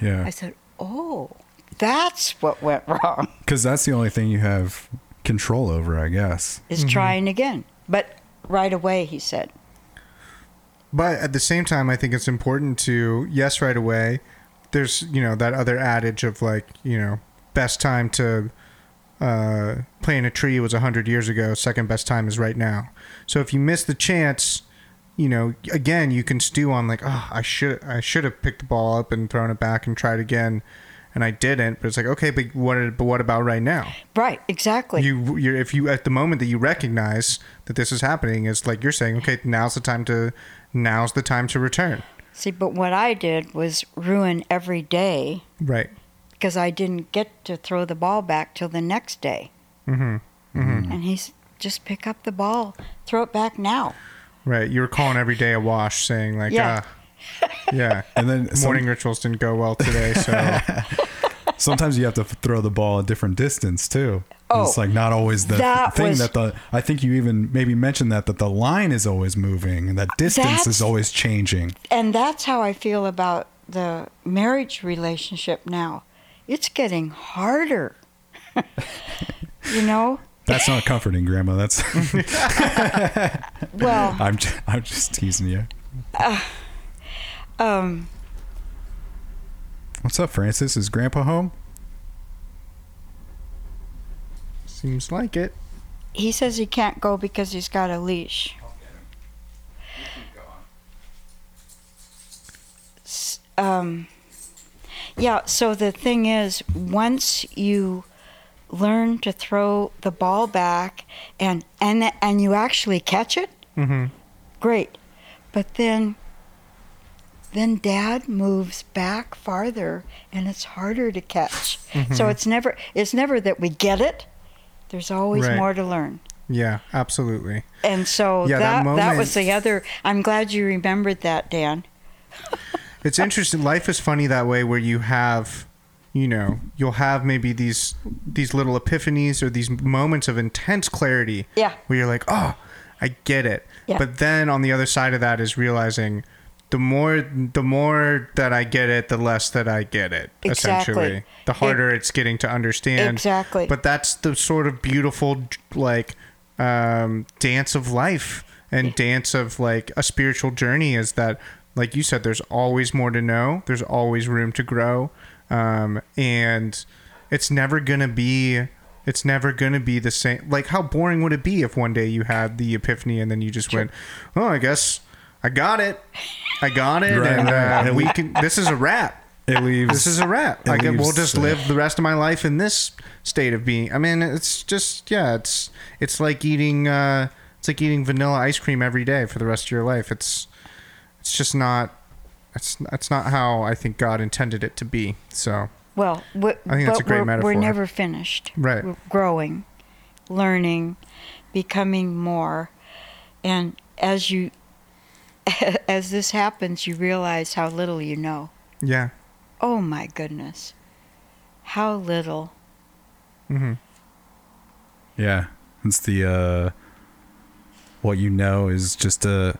Yeah. I said, Oh, that's what went wrong, Because that's the only thing you have control over, I guess. is mm-hmm. trying again. But right away, he said. But at the same time, I think it's important to yes, right away. There's you know that other adage of like you know best time to uh, plant a tree was hundred years ago. Second best time is right now. So if you miss the chance, you know again you can stew on like oh I should I should have picked the ball up and thrown it back and tried again, and I didn't. But it's like okay, but what but what about right now? Right, exactly. you you're, if you at the moment that you recognize that this is happening it's like you're saying okay now's the time to now's the time to return See, but what I did was ruin every day right because I didn't get to throw the ball back till the next day. Mm-hmm. Mm-hmm. And he's just pick up the ball, throw it back now. Right. You were calling every day a wash, saying like, Yeah. ah, yeah. And then some- Morning rituals didn't go well today, so sometimes you have to throw the ball a different distance too. Oh, it's like not always the that thing was- that the. I think you even maybe mentioned that that the line is always moving and that distance is always changing. And that's how I feel about the marriage relationship now. It's getting harder. you know? That's not comforting, Grandma. That's Well, I'm just, I'm just teasing you. um, What's up, Francis? Is Grandpa home? seems like it. he says he can't go because he's got a leash. Um, yeah, so the thing is, once you learn to throw the ball back and and and you actually catch it, Mm-hmm. great. But then then dad moves back farther and it's harder to catch. Mm-hmm. So it's never it's never that we get it. There's always Right. more to learn. Yeah, absolutely. And so Yeah, that that that, was the other I'm glad you remembered that, Dan. It's interesting. Life is funny that way, where you have, you know, you'll have maybe these these little epiphanies or these moments of intense clarity. Yeah. Where you're like, oh, I get it. Yeah. But then on the other side of that is realizing. The more, the more that I get it, the less that I get it. Exactly. Essentially, the harder it's getting to understand. Exactly. But that's the sort of beautiful, like, um, dance of life and dance of like a spiritual journey is that, like you said, there's always more to know. There's always room to grow, um, and it's never gonna be. It's never gonna be the same. Like, how boring would it be if one day you had the epiphany and then you just went, "Oh, I guess I got it. I got it, Right. and uh, And we we- can. This is a wrap." It leaves. This is a wrap. it I can, we'll just live the rest of my life in this state of being. I mean, it's just yeah, it's it's like eating uh, it's like eating vanilla ice cream every day for the rest of your life. It's it's just not it's it's not how I think God intended it to be. So Well, we, I think that's but a great we're, metaphor. we're never finished. Right. We're growing, learning, becoming more, and as you as this happens, you realize how little you know. yeah, Oh my goodness, how little. Mm-hmm. yeah, it's the uh, what you know is just a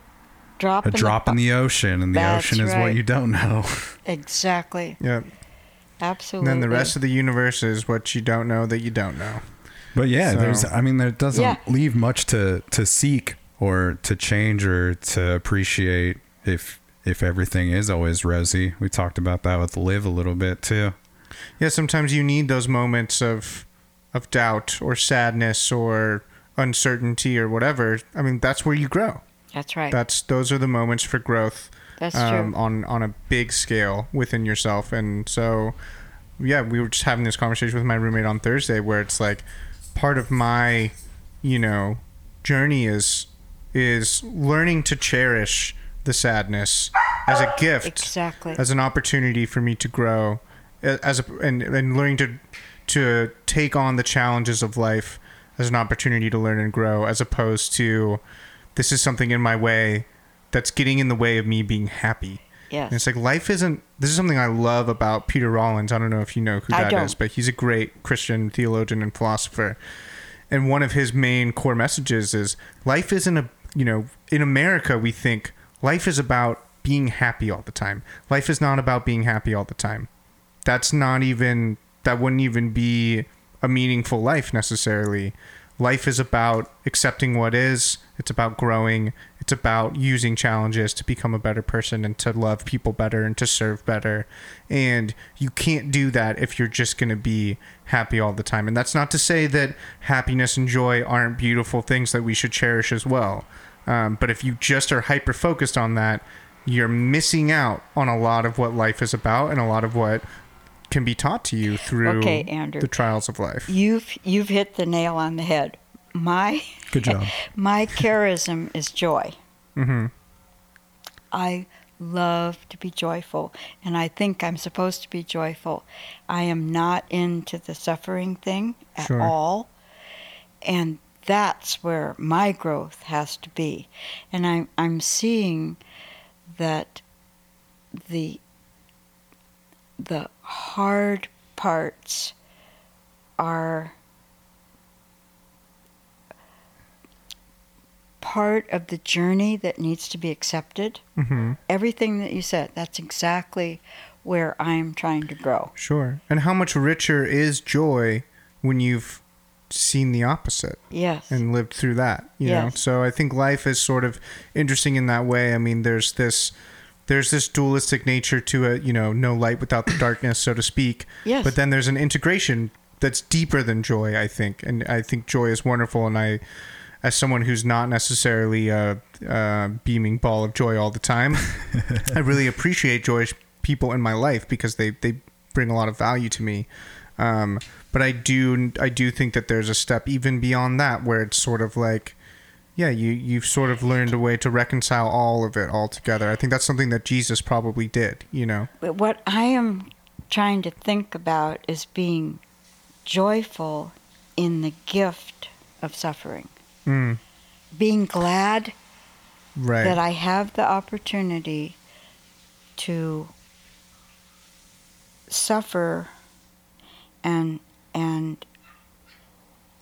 Drop a in drop the, in the ocean, and the ocean is what you don't know. exactly, yeah. absolutely. And then the rest of the universe is what you don't know that you don't know. But yeah, So- there's. I mean, there doesn't Yeah. leave much to to seek or to change or to appreciate if if everything is always rosy. We talked about that with Live a little bit too. Yeah, sometimes you need those moments of of doubt or sadness or uncertainty or whatever. I mean, that's where you grow. That's right. That's those are the moments for growth That's um, true. on on a big scale within yourself. And so, yeah, we were just having this conversation with my roommate on Thursday, where it's like part of my, you know, journey is is learning to cherish the sadness as a gift Exactly. as an opportunity for me to grow as a and, and learning to to take on the challenges of life as an opportunity to learn and grow as opposed to this is something in my way that's getting in the way of me being happy yes. and it's like life isn't this is something i love about peter rollins i don't know if you know who I that is, but he's a great christian theologian and philosopher and one of his main core messages is life isn't a you know in america we think life is about being happy all the time. Life is not about being happy all the time. That's not even that wouldn't even be a meaningful life necessarily. Life is about accepting what is. It's about growing. It's about using challenges to become a better person and to love people better and to serve better. And you can't do that if you're just going to be happy all the time. And that's not to say that happiness and joy aren't beautiful things that we should cherish as well um, but if you just are hyper focused on that you're missing out on a lot of what life is about and a lot of what can be taught to you through Okay, Andrew. the trials of life. You've you've hit the nail on the head. My Good job. my charism is joy. Mm-hmm. I love to be joyful, and I think I'm supposed to be joyful. I am not into the suffering thing at Sure. all. And that's where my growth has to be. And I'm, I'm seeing that the the hard parts are part of the journey that needs to be accepted. hmm Everything that you said, that's exactly where I'm trying to grow. Sure. And how much richer is joy when you've seen the opposite Yes. and lived through that? You know. So I think life is sort of interesting in that way. I mean, there's this there's this dualistic nature to it, you know, no light without the darkness, so to speak. Yes. But then there's an integration that's deeper than joy, I think. And I think joy is wonderful and I as someone who's not necessarily a, a beaming ball of joy all the time, I really appreciate joyous people in my life because they, they bring a lot of value to me. Um, but I do I do think that there's a step even beyond that where it's sort of like, yeah, you you've sort of learned a way to reconcile all of it all together. I think that's something that Jesus probably did. You know. But what I am trying to think about is being joyful in the gift of suffering. Mm, Being glad right. that I have the opportunity to suffer and and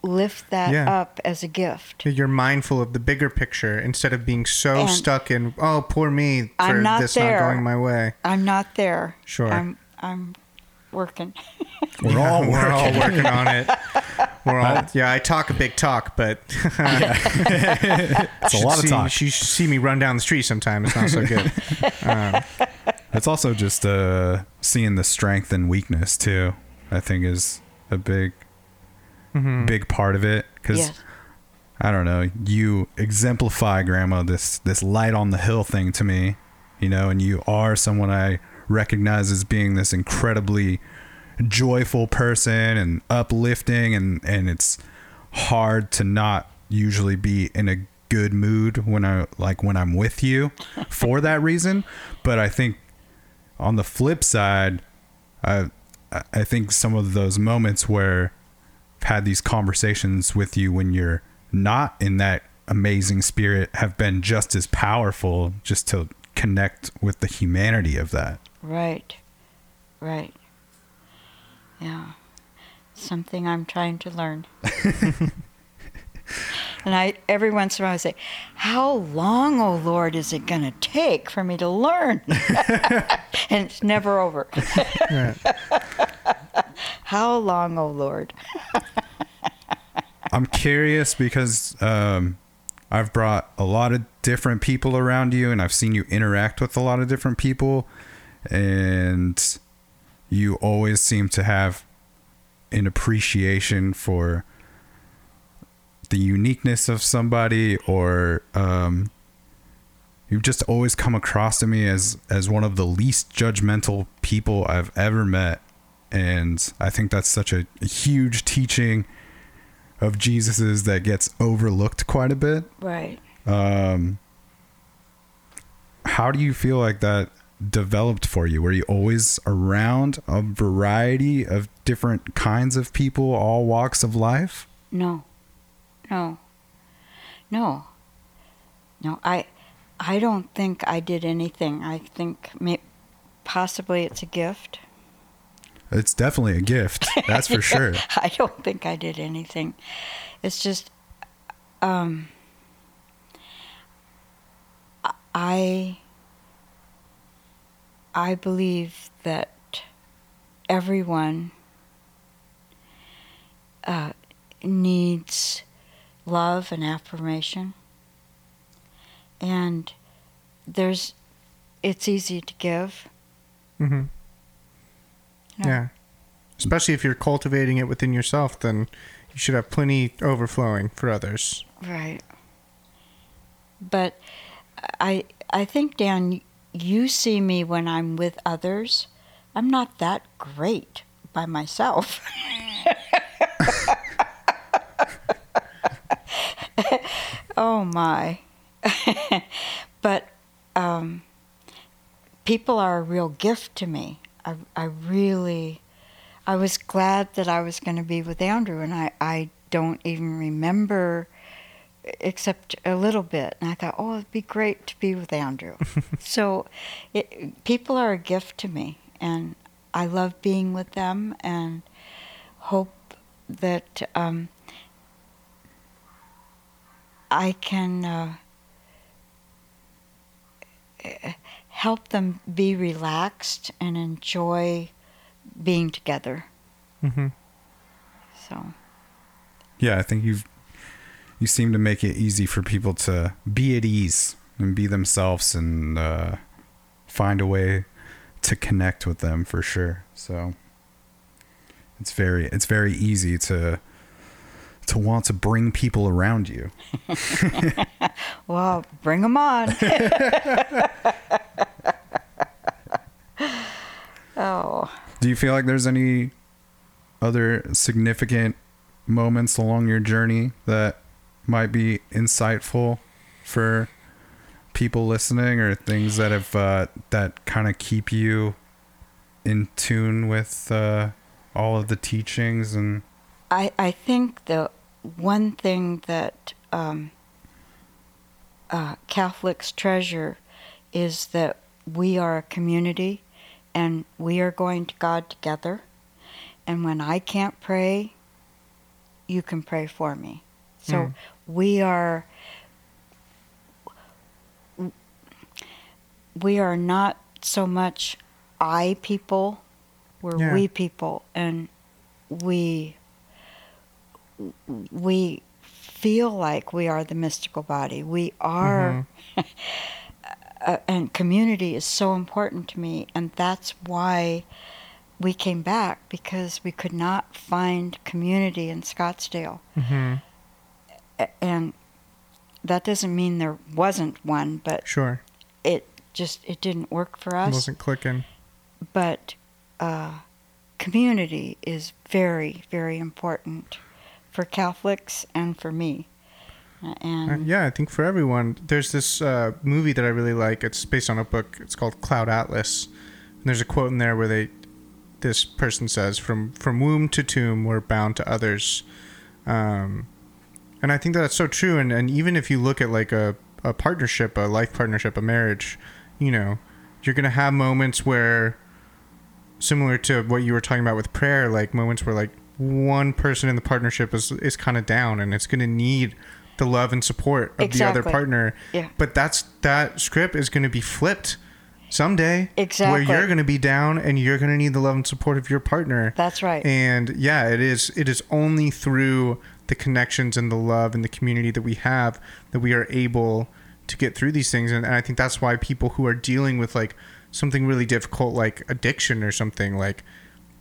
lift that Yeah. up as a gift. You're mindful of the bigger picture instead of being so And- stuck in oh poor me for I'm not this there. not going my way. I'm not there. Sure. I'm I'm working. We're all We're all working. working on it. We're all yeah. I talk a big talk, but It's a lot of see, talk. She should see me run down the street sometime. It's not so good. um, It's also just uh, seeing the strength and weakness too. I think is a big, mhm. big part of it. Because yes. I don't know, you exemplify, Grandma, this this light on the hill thing to me. You know, and you are someone I recognize as being this incredibly joyful person and uplifting, and and it's hard to not usually be in a good mood when I like when I'm with you for that reason. But I think on the flip side, I I think some of those moments where I've had these conversations with you when you're not in that amazing spirit have been just as powerful just to connect with the humanity of that. Right. Right. Yeah. Something I'm trying to learn. and I every once in a while I say, How long, oh Lord, is it gonna take for me to learn? and it's never over. How long, oh Lord? I'm curious because um, I've brought a lot of different people around you, and I've seen you interact with a lot of different people, and you always seem to have an appreciation for the uniqueness of somebody, or um, you've just always come across to me as as one of the least judgmental people I've ever met, and I think that's such a, a huge teaching of Jesus's that gets overlooked quite a bit. Right. Um, how do you feel like that developed for you? Were you always around a variety of different kinds of people, all walks of life? No. No. No. No, I I don't think I did anything. I think may, possibly it's a gift. It's definitely a gift, that's for sure. I don't think I did anything. It's just, um, I, I believe that everyone uh, needs love and affirmation, and there's, it's easy to give. Mm-hmm. Yeah. Especially if you're cultivating it within yourself, then you should have plenty overflowing for others. Right. But I I think Dan you see me when I'm with others. I'm not that great by myself. oh my. but um people are a real gift to me. I, I really, I was glad that I was going to be with Andrew, and I, I don't even remember except a little bit. And I thought, oh, it'd be great to be with Andrew. so it, people are a gift to me, and I love being with them and hope that um, I can uh, help them be relaxed and enjoy being together. Mm-hmm. So, Yeah, I think you've you seem to make it easy for people to be at ease and be themselves and uh, find a way to connect with them for sure. So it's very it's very easy to to want to bring people around you. well, bring them on. oh, Do you feel like there's any other significant moments along your journey that might be insightful for people listening or things that have uh, that kind of keep you in tune with uh, all of the teachings and I, I think the one thing that um, uh, Catholics treasure is that we are a community and we are going to God together. And when I can't pray, you can pray for me. So Mm. we are we are not so much I people, we're Yeah. we people and we we feel like we are the mystical body. We are, uh, and community is so important to me, and that's why we came back because we could not find community in Scottsdale, Mm-hmm. A- and that doesn't mean there wasn't one, but Sure. it just it didn't work for us. It wasn't clicking. But uh, community is very, very important for Catholics and for me. Uh, Uh, And yeah, I think for everyone, there's this uh, movie that I really like. It's based on a book. It's called Cloud Atlas. And there's a quote in there where they, this person says, "From from womb to tomb, we're bound to others," um, and I think that that's so true. And and even if you look at like a a partnership, a life partnership, a marriage, you know, you're gonna have moments where, similar to what you were talking about with prayer, like moments where like one person in the partnership is is kind of down, and it's gonna need the love and support of the other partner. Yeah. But that's that script is going to be flipped someday. Exactly. Where you're going to be down and you're going to need the love and support of your partner. that's right. And yeah, it is it is only through the connections and the love and the community that we have that we are able to get through these things. And, and I think that's why people who are dealing with like something really difficult like addiction or something like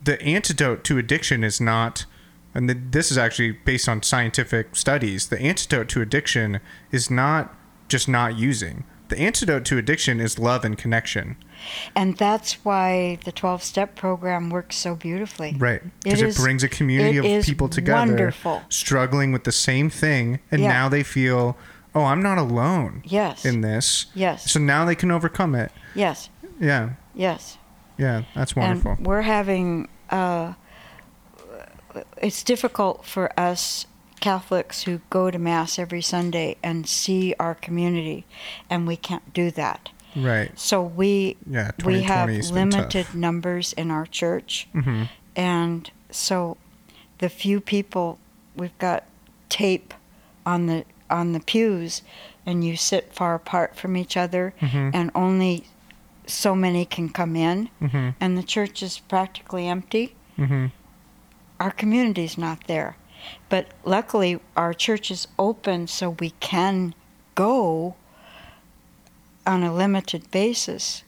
the antidote to addiction is not and th- this is actually based on scientific studies the antidote to addiction is not just not using the antidote to addiction is love and connection and that's why the 12 step program works so beautifully. right because it, brings a community of people together Wonderful. struggling with the same thing and Yeah. now they feel oh i'm not alone Yes. in this yes. so now they can overcome it yes. yeah Yes. yeah that's wonderful And we're having, uh, it's difficult for us Catholics who go to Mass every Sunday and see our community, and we can't do that. right So we yeah we have limited tough. numbers in our church, hmm and so the few people we've got tape on the on the pews, and you sit far apart from each other, Mhm. and only so many can come in, hmm and the church is practically empty. hmm Our community's not there, but luckily our church is open, so we can go on a limited basis.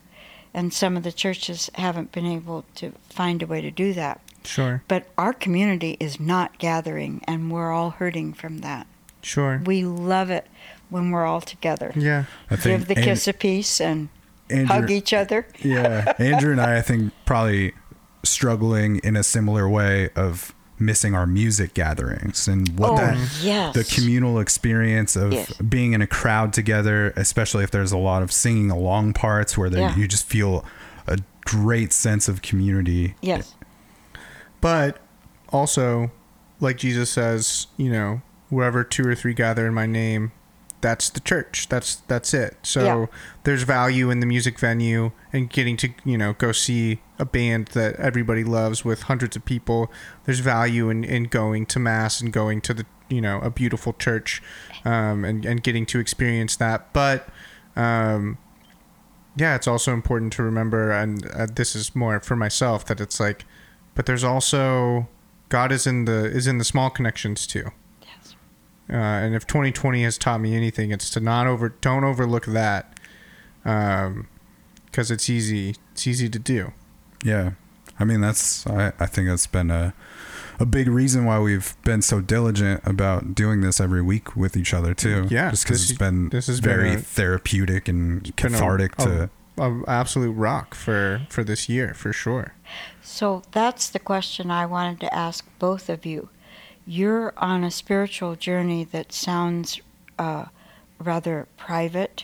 And some of the churches haven't been able to find a way to do that. sure But our community is not gathering, and we're all hurting from that. sure We love it when we're all together. yeah I think Give the kiss of peace and Andrew- hug each other. yeah andrew and i i think probably struggling in a similar way of missing our music gatherings and what Oh, that yes. the communal experience of Yes. being in a crowd together, especially if there's a lot of singing along parts where Yeah. you just feel a great sense of community. Yes. But also, like Jesus says, you know, wherever two or three gather in my name, that's the church. That's that's it. So Yeah. there's value in the music venue and getting to you know go see a band that everybody loves with hundreds of people. There's value in, in going to mass and going to the you know a beautiful church, um, and and getting to experience that. But um, yeah, it's also important to remember, and uh, this is more for myself that it's like, but there's also God is in the is in the small connections too. Yes. Uh, and if 2020 has taught me anything, it's to not over don't overlook that, because it's easy it's easy to do. Yeah. I mean, that's, I, I think that's been a, a big reason why we've been so diligent about doing this every week with each other, too. Yeah, Just because this it's is- been this has been very a- therapeutic and been a- cathartic a- to. A absolute rock for for this year for sure. So that's the question I wanted to ask both of you. You're on a spiritual journey that sounds uh, rather private.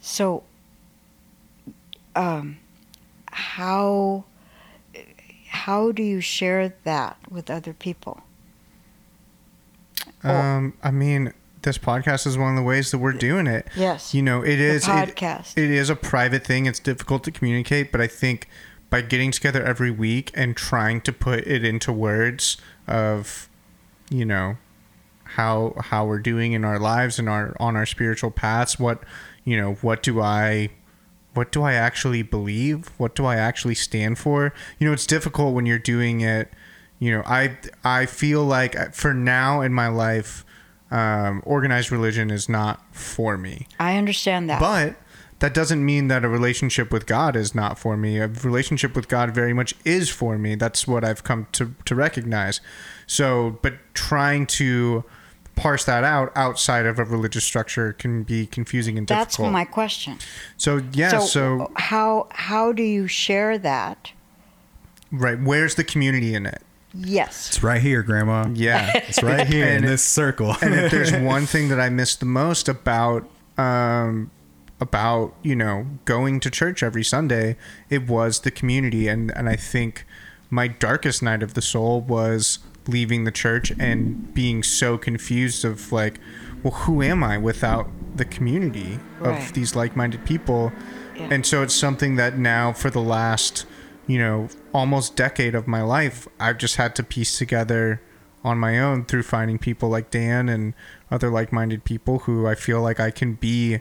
So, um, how how do you share that with other people? Um, I mean, this podcast is one of the ways that we're doing it. Yes. You know, it is it- podcast. it is a private thing. It's difficult to communicate, but I think by getting together every week and trying to put it into words of, you know, how how we're doing in our lives and our on our spiritual paths, what you know, what do I what do I actually believe? What do I actually stand for? You know, it's difficult when you're doing it. You know, I I feel like uh, for now in my life, um, organized religion is not for me. I understand that. But that doesn't mean that a relationship with God is not for me. A relationship with God very much is for me. That's what I've come to, to recognize. So, but trying to parse that out outside of a religious structure can be confusing and that's difficult. my question. so, yeah, so, so how how do you share that? right, where's the community in it? Yes. It's right here, Grandma. Yeah. It's right here in And- this circle. and if there's one thing that I miss the most about um, about you know going to church every Sunday, it was the community, and and I think my darkest night of the soul was leaving the church and being so confused of like, well, who am I without the community of Right. these like-minded people? Yeah. And so it's something that now for the last, you know, almost decade of my life, I've just had to piece together on my own through finding people like Dan and other like-minded people who I feel like I can be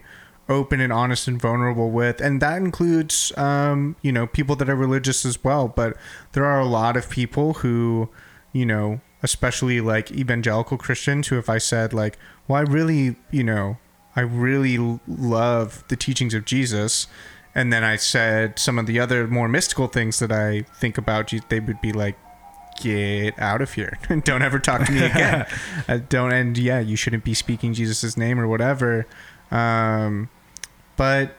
open and honest and vulnerable with, and that includes, um, you know, people that are religious as well. But there are a lot of people who, you know, especially like evangelical Christians, who if I said like, well, I really, you know, I really love the teachings of Jesus. And then I said some of the other more mystical things that I think about, they would be like, get out of here. And don't ever talk to me again. uh, don't, and yeah, you shouldn't be speaking Jesus' name or whatever. Um, but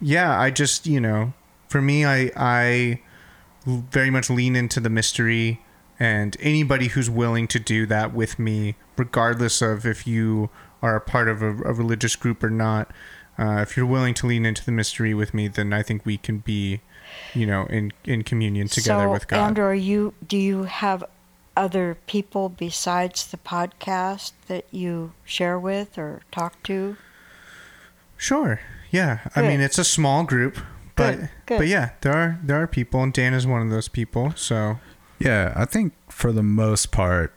yeah, I just, you know, for me, I, I very much lean into the mystery and anybody who's willing to do that with me, regardless of if you are a part of a, a religious group or not, uh, if you're willing to lean into the mystery with me, then I think we can be, you know, in in communion together so, with God. Andrew, are you do you have other people besides the podcast that you share with or talk to? Sure. Yeah. I mean, it's a small group, but Good, good. but yeah, there are there are people, and Dan is one of those people. So Yeah, I think for the most part,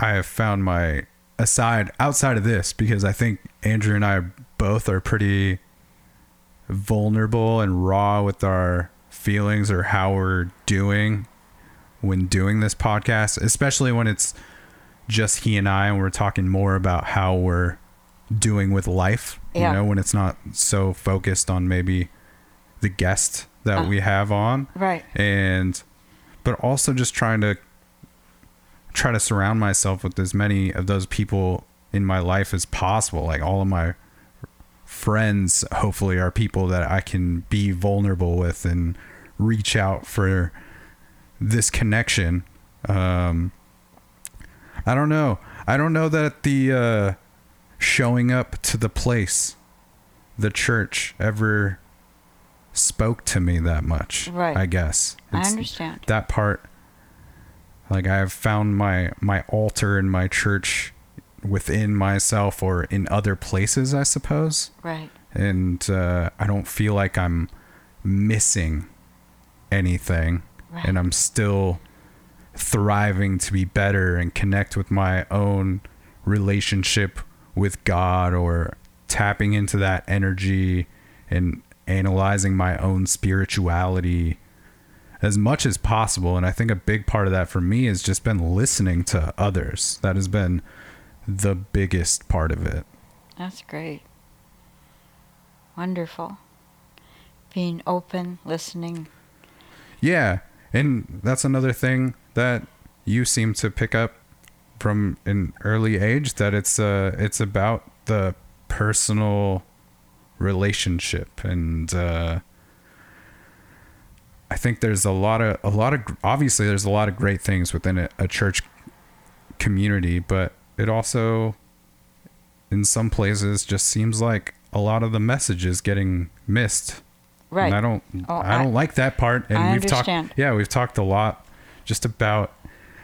I have found my aside outside of this because I think Andrew and I both are pretty vulnerable and raw with our feelings or how we're doing when doing this podcast, especially when it's just he and I and we're talking more about how we're doing with life. Yeah. You know, when it's not so focused on maybe the guest that Uh. we have on Right. and but also just trying to try to surround myself with as many of those people in my life as possible like all of my friends hopefully are people that I can be vulnerable with and reach out for this connection um I don't know. I don't know that the uh, showing up to the place, the church, ever spoke to me that much. Right. I guess. I understand. That part. Like I have found my my altar in my church within myself or in other places, I suppose Right. and uh, I don't feel like I'm missing anything, Right. and I'm still thriving to be better and connect with my own relationship with God or tapping into that energy and analyzing my own spirituality as much as possible. And I think a big part of that for me has just been listening to others. That has been the biggest part of it. That's great. Wonderful. Being open, listening. Yeah, and that's another thing that you seem to pick up from an early age that it's uh it's about the personal relationship and uh I think there's a lot of a lot of obviously there's a lot of great things within a, a church community, but it also in some places just seems like a lot of the message is getting missed. Right. And I don't Oh, I don't I- like that part. And I we've talked understand. yeah, we've talked a lot just about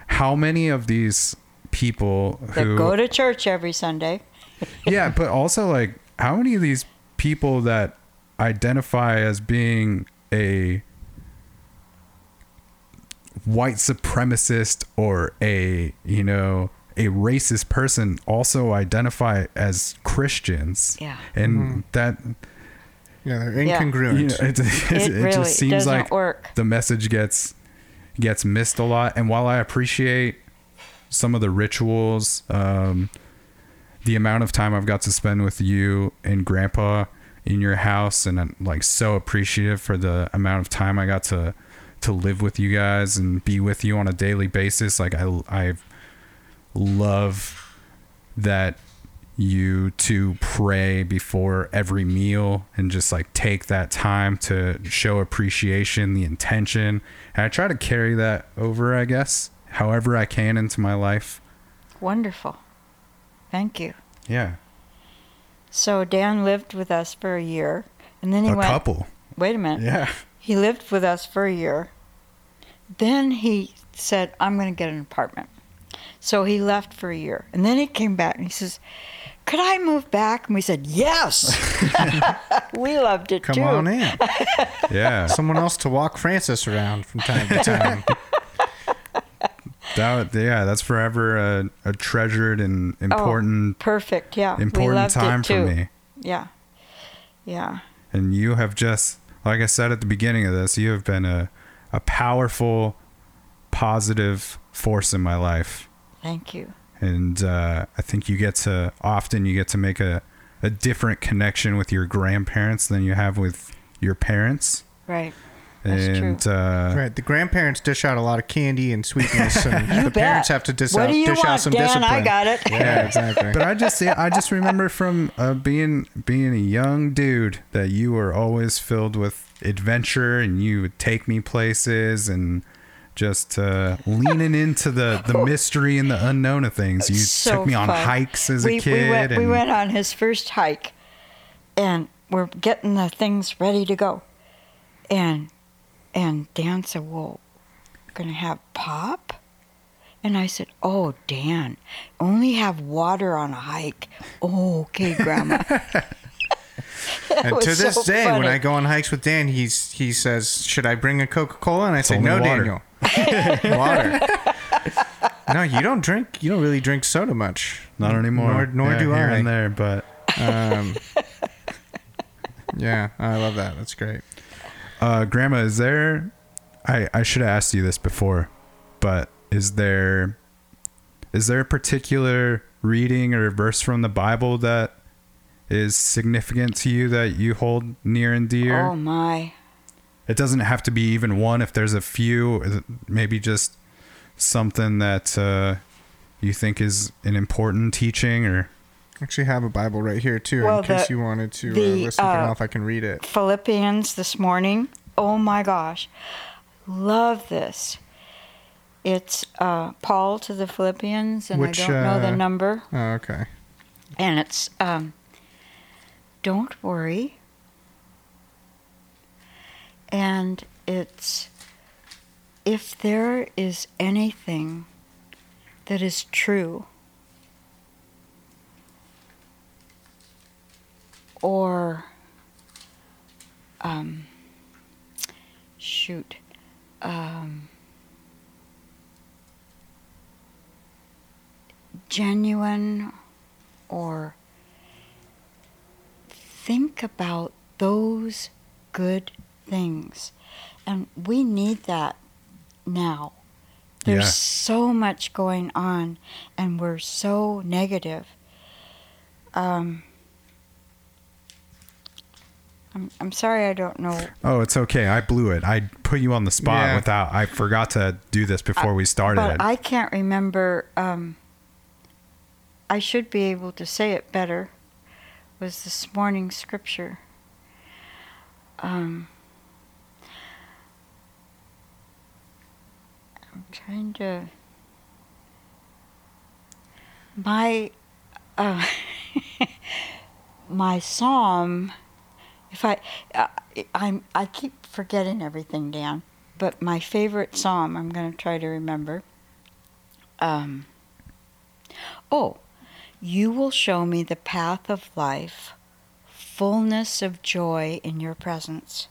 how many of these people that who go to church every Sunday. yeah, but also like how many of these people that identify as being a white supremacist or a you know a racist person also identify as Christians. Yeah. And that Yeah, they're Yeah. incongruent. you know, it, it, It it just seems like work. the message gets gets missed a lot. And while I appreciate some of the rituals, um, the amount of time I've got to spend with you and Grandpa in your house, and I'm like so appreciative for the amount of time I got to to live with you guys and be with you on a daily basis. Like I I love that you to pray before every meal and just like take that time to show appreciation, the intention. And I try to carry that over, I guess, however I can into my life. Wonderful. Thank you. Yeah. So Dan lived with us for a year, and then he a went. couple. Wait a minute. Yeah. He lived with us for a year. Then he said, "I'm going to get an apartment." So he left for a year, and then he came back and he says, "Could I move back?" And we said, "Yes." we loved it Come too. on in. Yeah. Someone else to walk Francis around from time to time. that, yeah, that's forever a, a treasured and important Perfect. Yeah. Oh, important time for me. Yeah. Yeah. and you have just like i said at the beginning of this you have been a, a powerful positive force in my life Thank you. and uh, i think you get to often you get to make a, a different connection with your grandparents than you have with your parents Right. That's and true. Uh, Right. The grandparents dish out a lot of candy and sweetness, and the bet. parents have to dish what out, do you dish out some Dan? discipline. I got it. Yeah, exactly. but I just I just remember from uh, being being a young dude that you were always filled with adventure and you would take me places and just uh, leaning into the, the mystery and the unknown of things. You so took me on fun. hikes as we, a kid. We went, we went on his first hike, and we're getting the things ready to go, and and Dan said, "Well, gonna have pop," and I said, "Oh, Dan, only have water on a hike." Oh, okay, Grandma. And to this so day, when. I go on hikes with Dan, he's he says, "Should I bring a Coca Cola?" And I say, "No, water." Daniel, water." no, you don't drink. You don't really drink soda much. Not anymore. Nor, nor Yeah, do here I. and there, but Um, yeah, I love that. That's great. Uh, Grandma, is there? I I should have asked you this before, but is there is there a particular reading or verse from the Bible that is significant to you that you hold near and dear? oh my, It doesn't have to be even one. If there's a few, maybe just something that uh, you think is an important teaching, or actually have a Bible right here too, Well, in case the- you wanted to the, uh, listen. I don't uh, know if I can read it. Philippians this morning. Oh my gosh, love this. It's uh, Paul to the Philippians, and Which, I don't know the uh, number. Oh, okay. And it's um, don't worry. And it's if there is anything that is true or um, shoot um, genuine or think about those good things. And we need that now. There's Yeah. so much going on, and we're so negative. Um, I'm, I'm sorry I don't know. Oh, it's okay. I blew it. I put you on the spot Yeah. without. I forgot to do this before we started. But I can't remember. Um, I should be able to say it better. Was this morning's scripture? Um, I'm trying to. My, uh, my psalm. If I, uh, I'm, I keep forgetting everything, Dan. But my favorite psalm, I'm going to try to remember. Um, oh, you will show me the path of life, fullness of joy in your presence.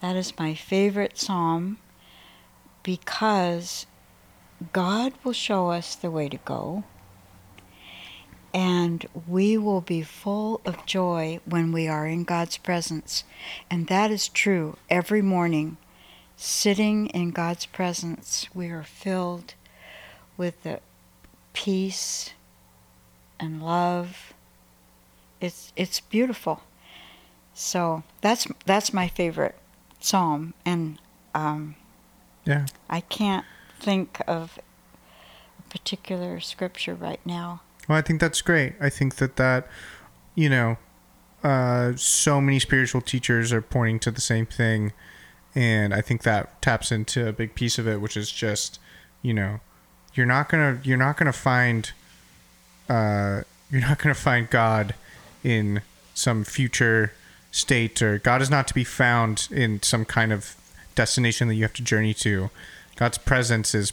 That is my favorite psalm because God will show us the way to go, and we will be full of joy when we are in God's presence. And that is true every morning. Sitting in God's presence, we are filled with the peace and love. It's it's beautiful. So that's that's my favorite psalm, and um, Yeah. I can't think of a particular scripture right now. Well, I think that's great. I think that that, you know, uh, so many spiritual teachers are pointing to the same thing, and I think that taps into a big piece of it, which is just, you know, you're not gonna you're not gonna find, uh, you're not gonna find God in some future state, or God is not to be found in some kind of destination that you have to journey to. God's presence is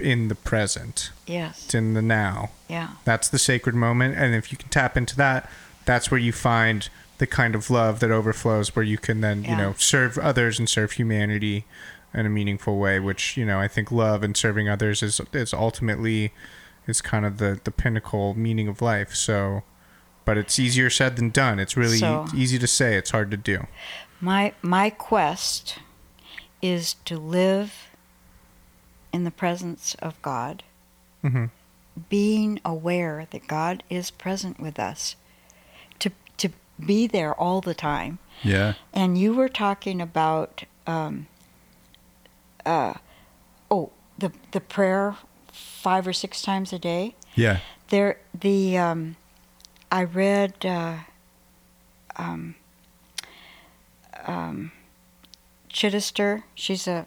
in the present. Yes. It's in the now. Yeah. That's the sacred moment. And if you can tap into that, that's where you find the kind of love that overflows where you can then, you know, serve others and serve humanity in a meaningful way, which, you know, I think love and serving others is is ultimately is kind of the, the pinnacle meaning of life. So but it's easier said than done. It's really So- easy to say, it's hard to do. My my quest is to live in the presence of God, hmm being aware that God is present with us, to to be there all the time. yeah. And you were talking about um, uh, oh the the prayer five or six times a day. Yeah. There the um, I read uh, um, um, Chittister. She's a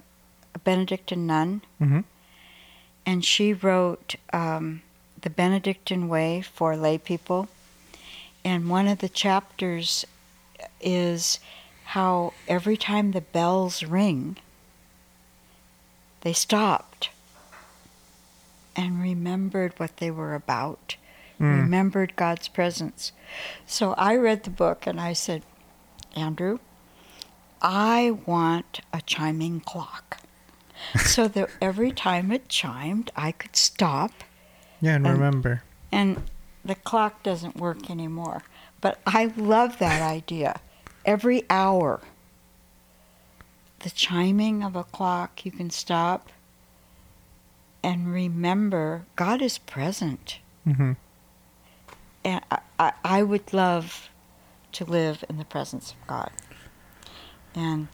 Benedictine nun, hmm and she wrote um, the Benedictine Way for lay people. And one of the chapters is how every time the bells ring, they stopped and remembered what they were about, Mm. remembered God's presence. So I read the book and I said, Andrew, I want a chiming clock. So that every time it chimed, I could stop Yeah, and And- remember. and the clock doesn't work anymore. But I love that idea. Every hour, the chiming of a clock, you can stop and remember God is present. hmm And I, I, I would love to live in the presence of God. And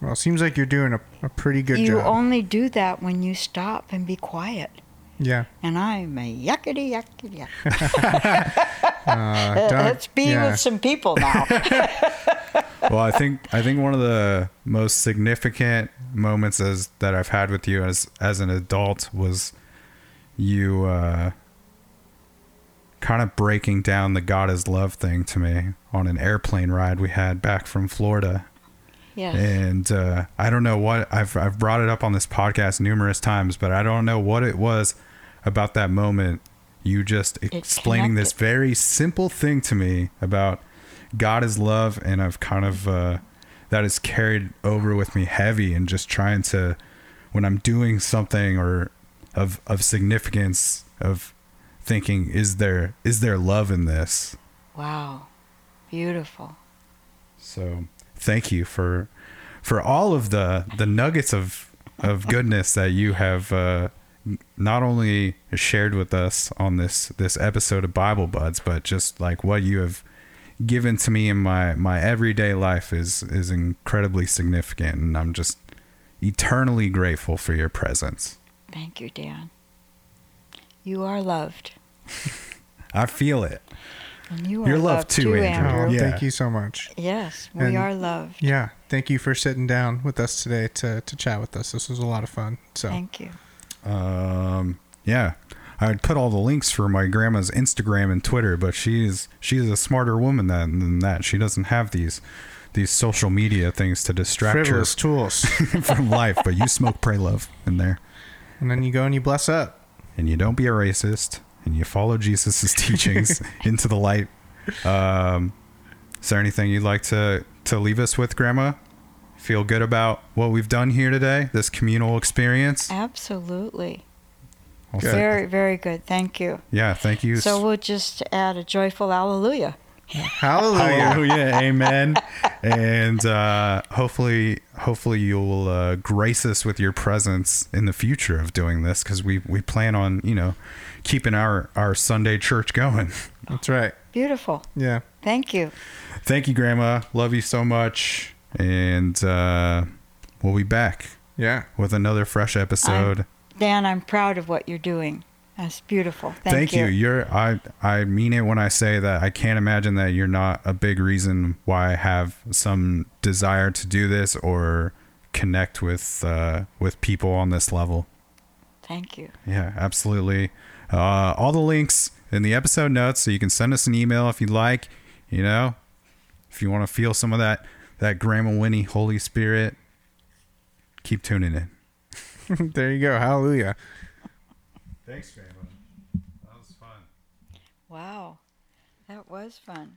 Well, it seems like you're doing a, a pretty good you job. You only do that when you stop and be quiet. yeah. And I'm a yuckity yuckity yuck. Uh, Let's be yeah. with some people now. well, I think I think one of the most significant moments as that I've had with you as as an adult was you uh, kind of breaking down the God is love thing to me on an airplane ride we had back from Florida. And uh, I don't know what I've I've brought it up on this podcast numerous times, but I don't know what it was about that moment. You just explaining this very simple thing to me about God is love, and I've kind of uh, that is carried over with me heavy, and just trying to when I'm doing something or of of significance of thinking is there is there love in this Wow. Beautiful. So thank you for for all of the the nuggets of of goodness that you have uh, not only shared with us on this this episode of Bible Buds, but just like what you have given to me in my my everyday life is is incredibly significant, and I'm just eternally grateful for your presence. Thank you, Dan. You are loved. I feel it. And you You're loved loved too, too, Andrew. Oh, Yeah. thank you so much. Yes, we And- are loved. Yeah, thank you for sitting down with us today to, to chat with us. This was a lot of fun. So Thank you. Um, yeah, I would put all the links for my grandma's Instagram and Twitter, but she's she's a smarter woman than, than that. She doesn't have these these social media things to distract frivolous tools, from life. But you smoke, pray, love in there, and then you go and you bless up. and you don't be a racist, and you follow Jesus's teachings into the light. Um, is there anything you'd like to to leave us with, Grandma? Feel good about what we've done here today, this communal experience. Absolutely. Well, Good. Very, very good. Thank you. yeah, thank you. So we'll just add a joyful hallelujah. Hallelujah. Hallelujah, amen. and uh, hopefully, hopefully you'll uh, grace us with your presence in the future of doing this because we we plan on you know keeping our our Sunday church going. That's right. Beautiful. Yeah. Thank you. Thank you, Grandma. Love you so much, and uh, we'll be back Yeah. with another fresh episode. Dan, I'm proud of what you're doing. That's beautiful. Thank, you. You're I I mean it when I say that I can't imagine that you're not a big reason why I have some desire to do this or connect with uh, with people on this level. Thank you. Yeah, absolutely. Uh, all the links in the episode notes, so you can send us an email if you'd like. You know, if you want to feel some of that that Grandma Winnie Holy Spirit, keep tuning in. there you go. Hallelujah. Thanks, Grandma. That was fun. Wow. That was fun.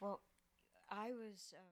Well, I was. Uh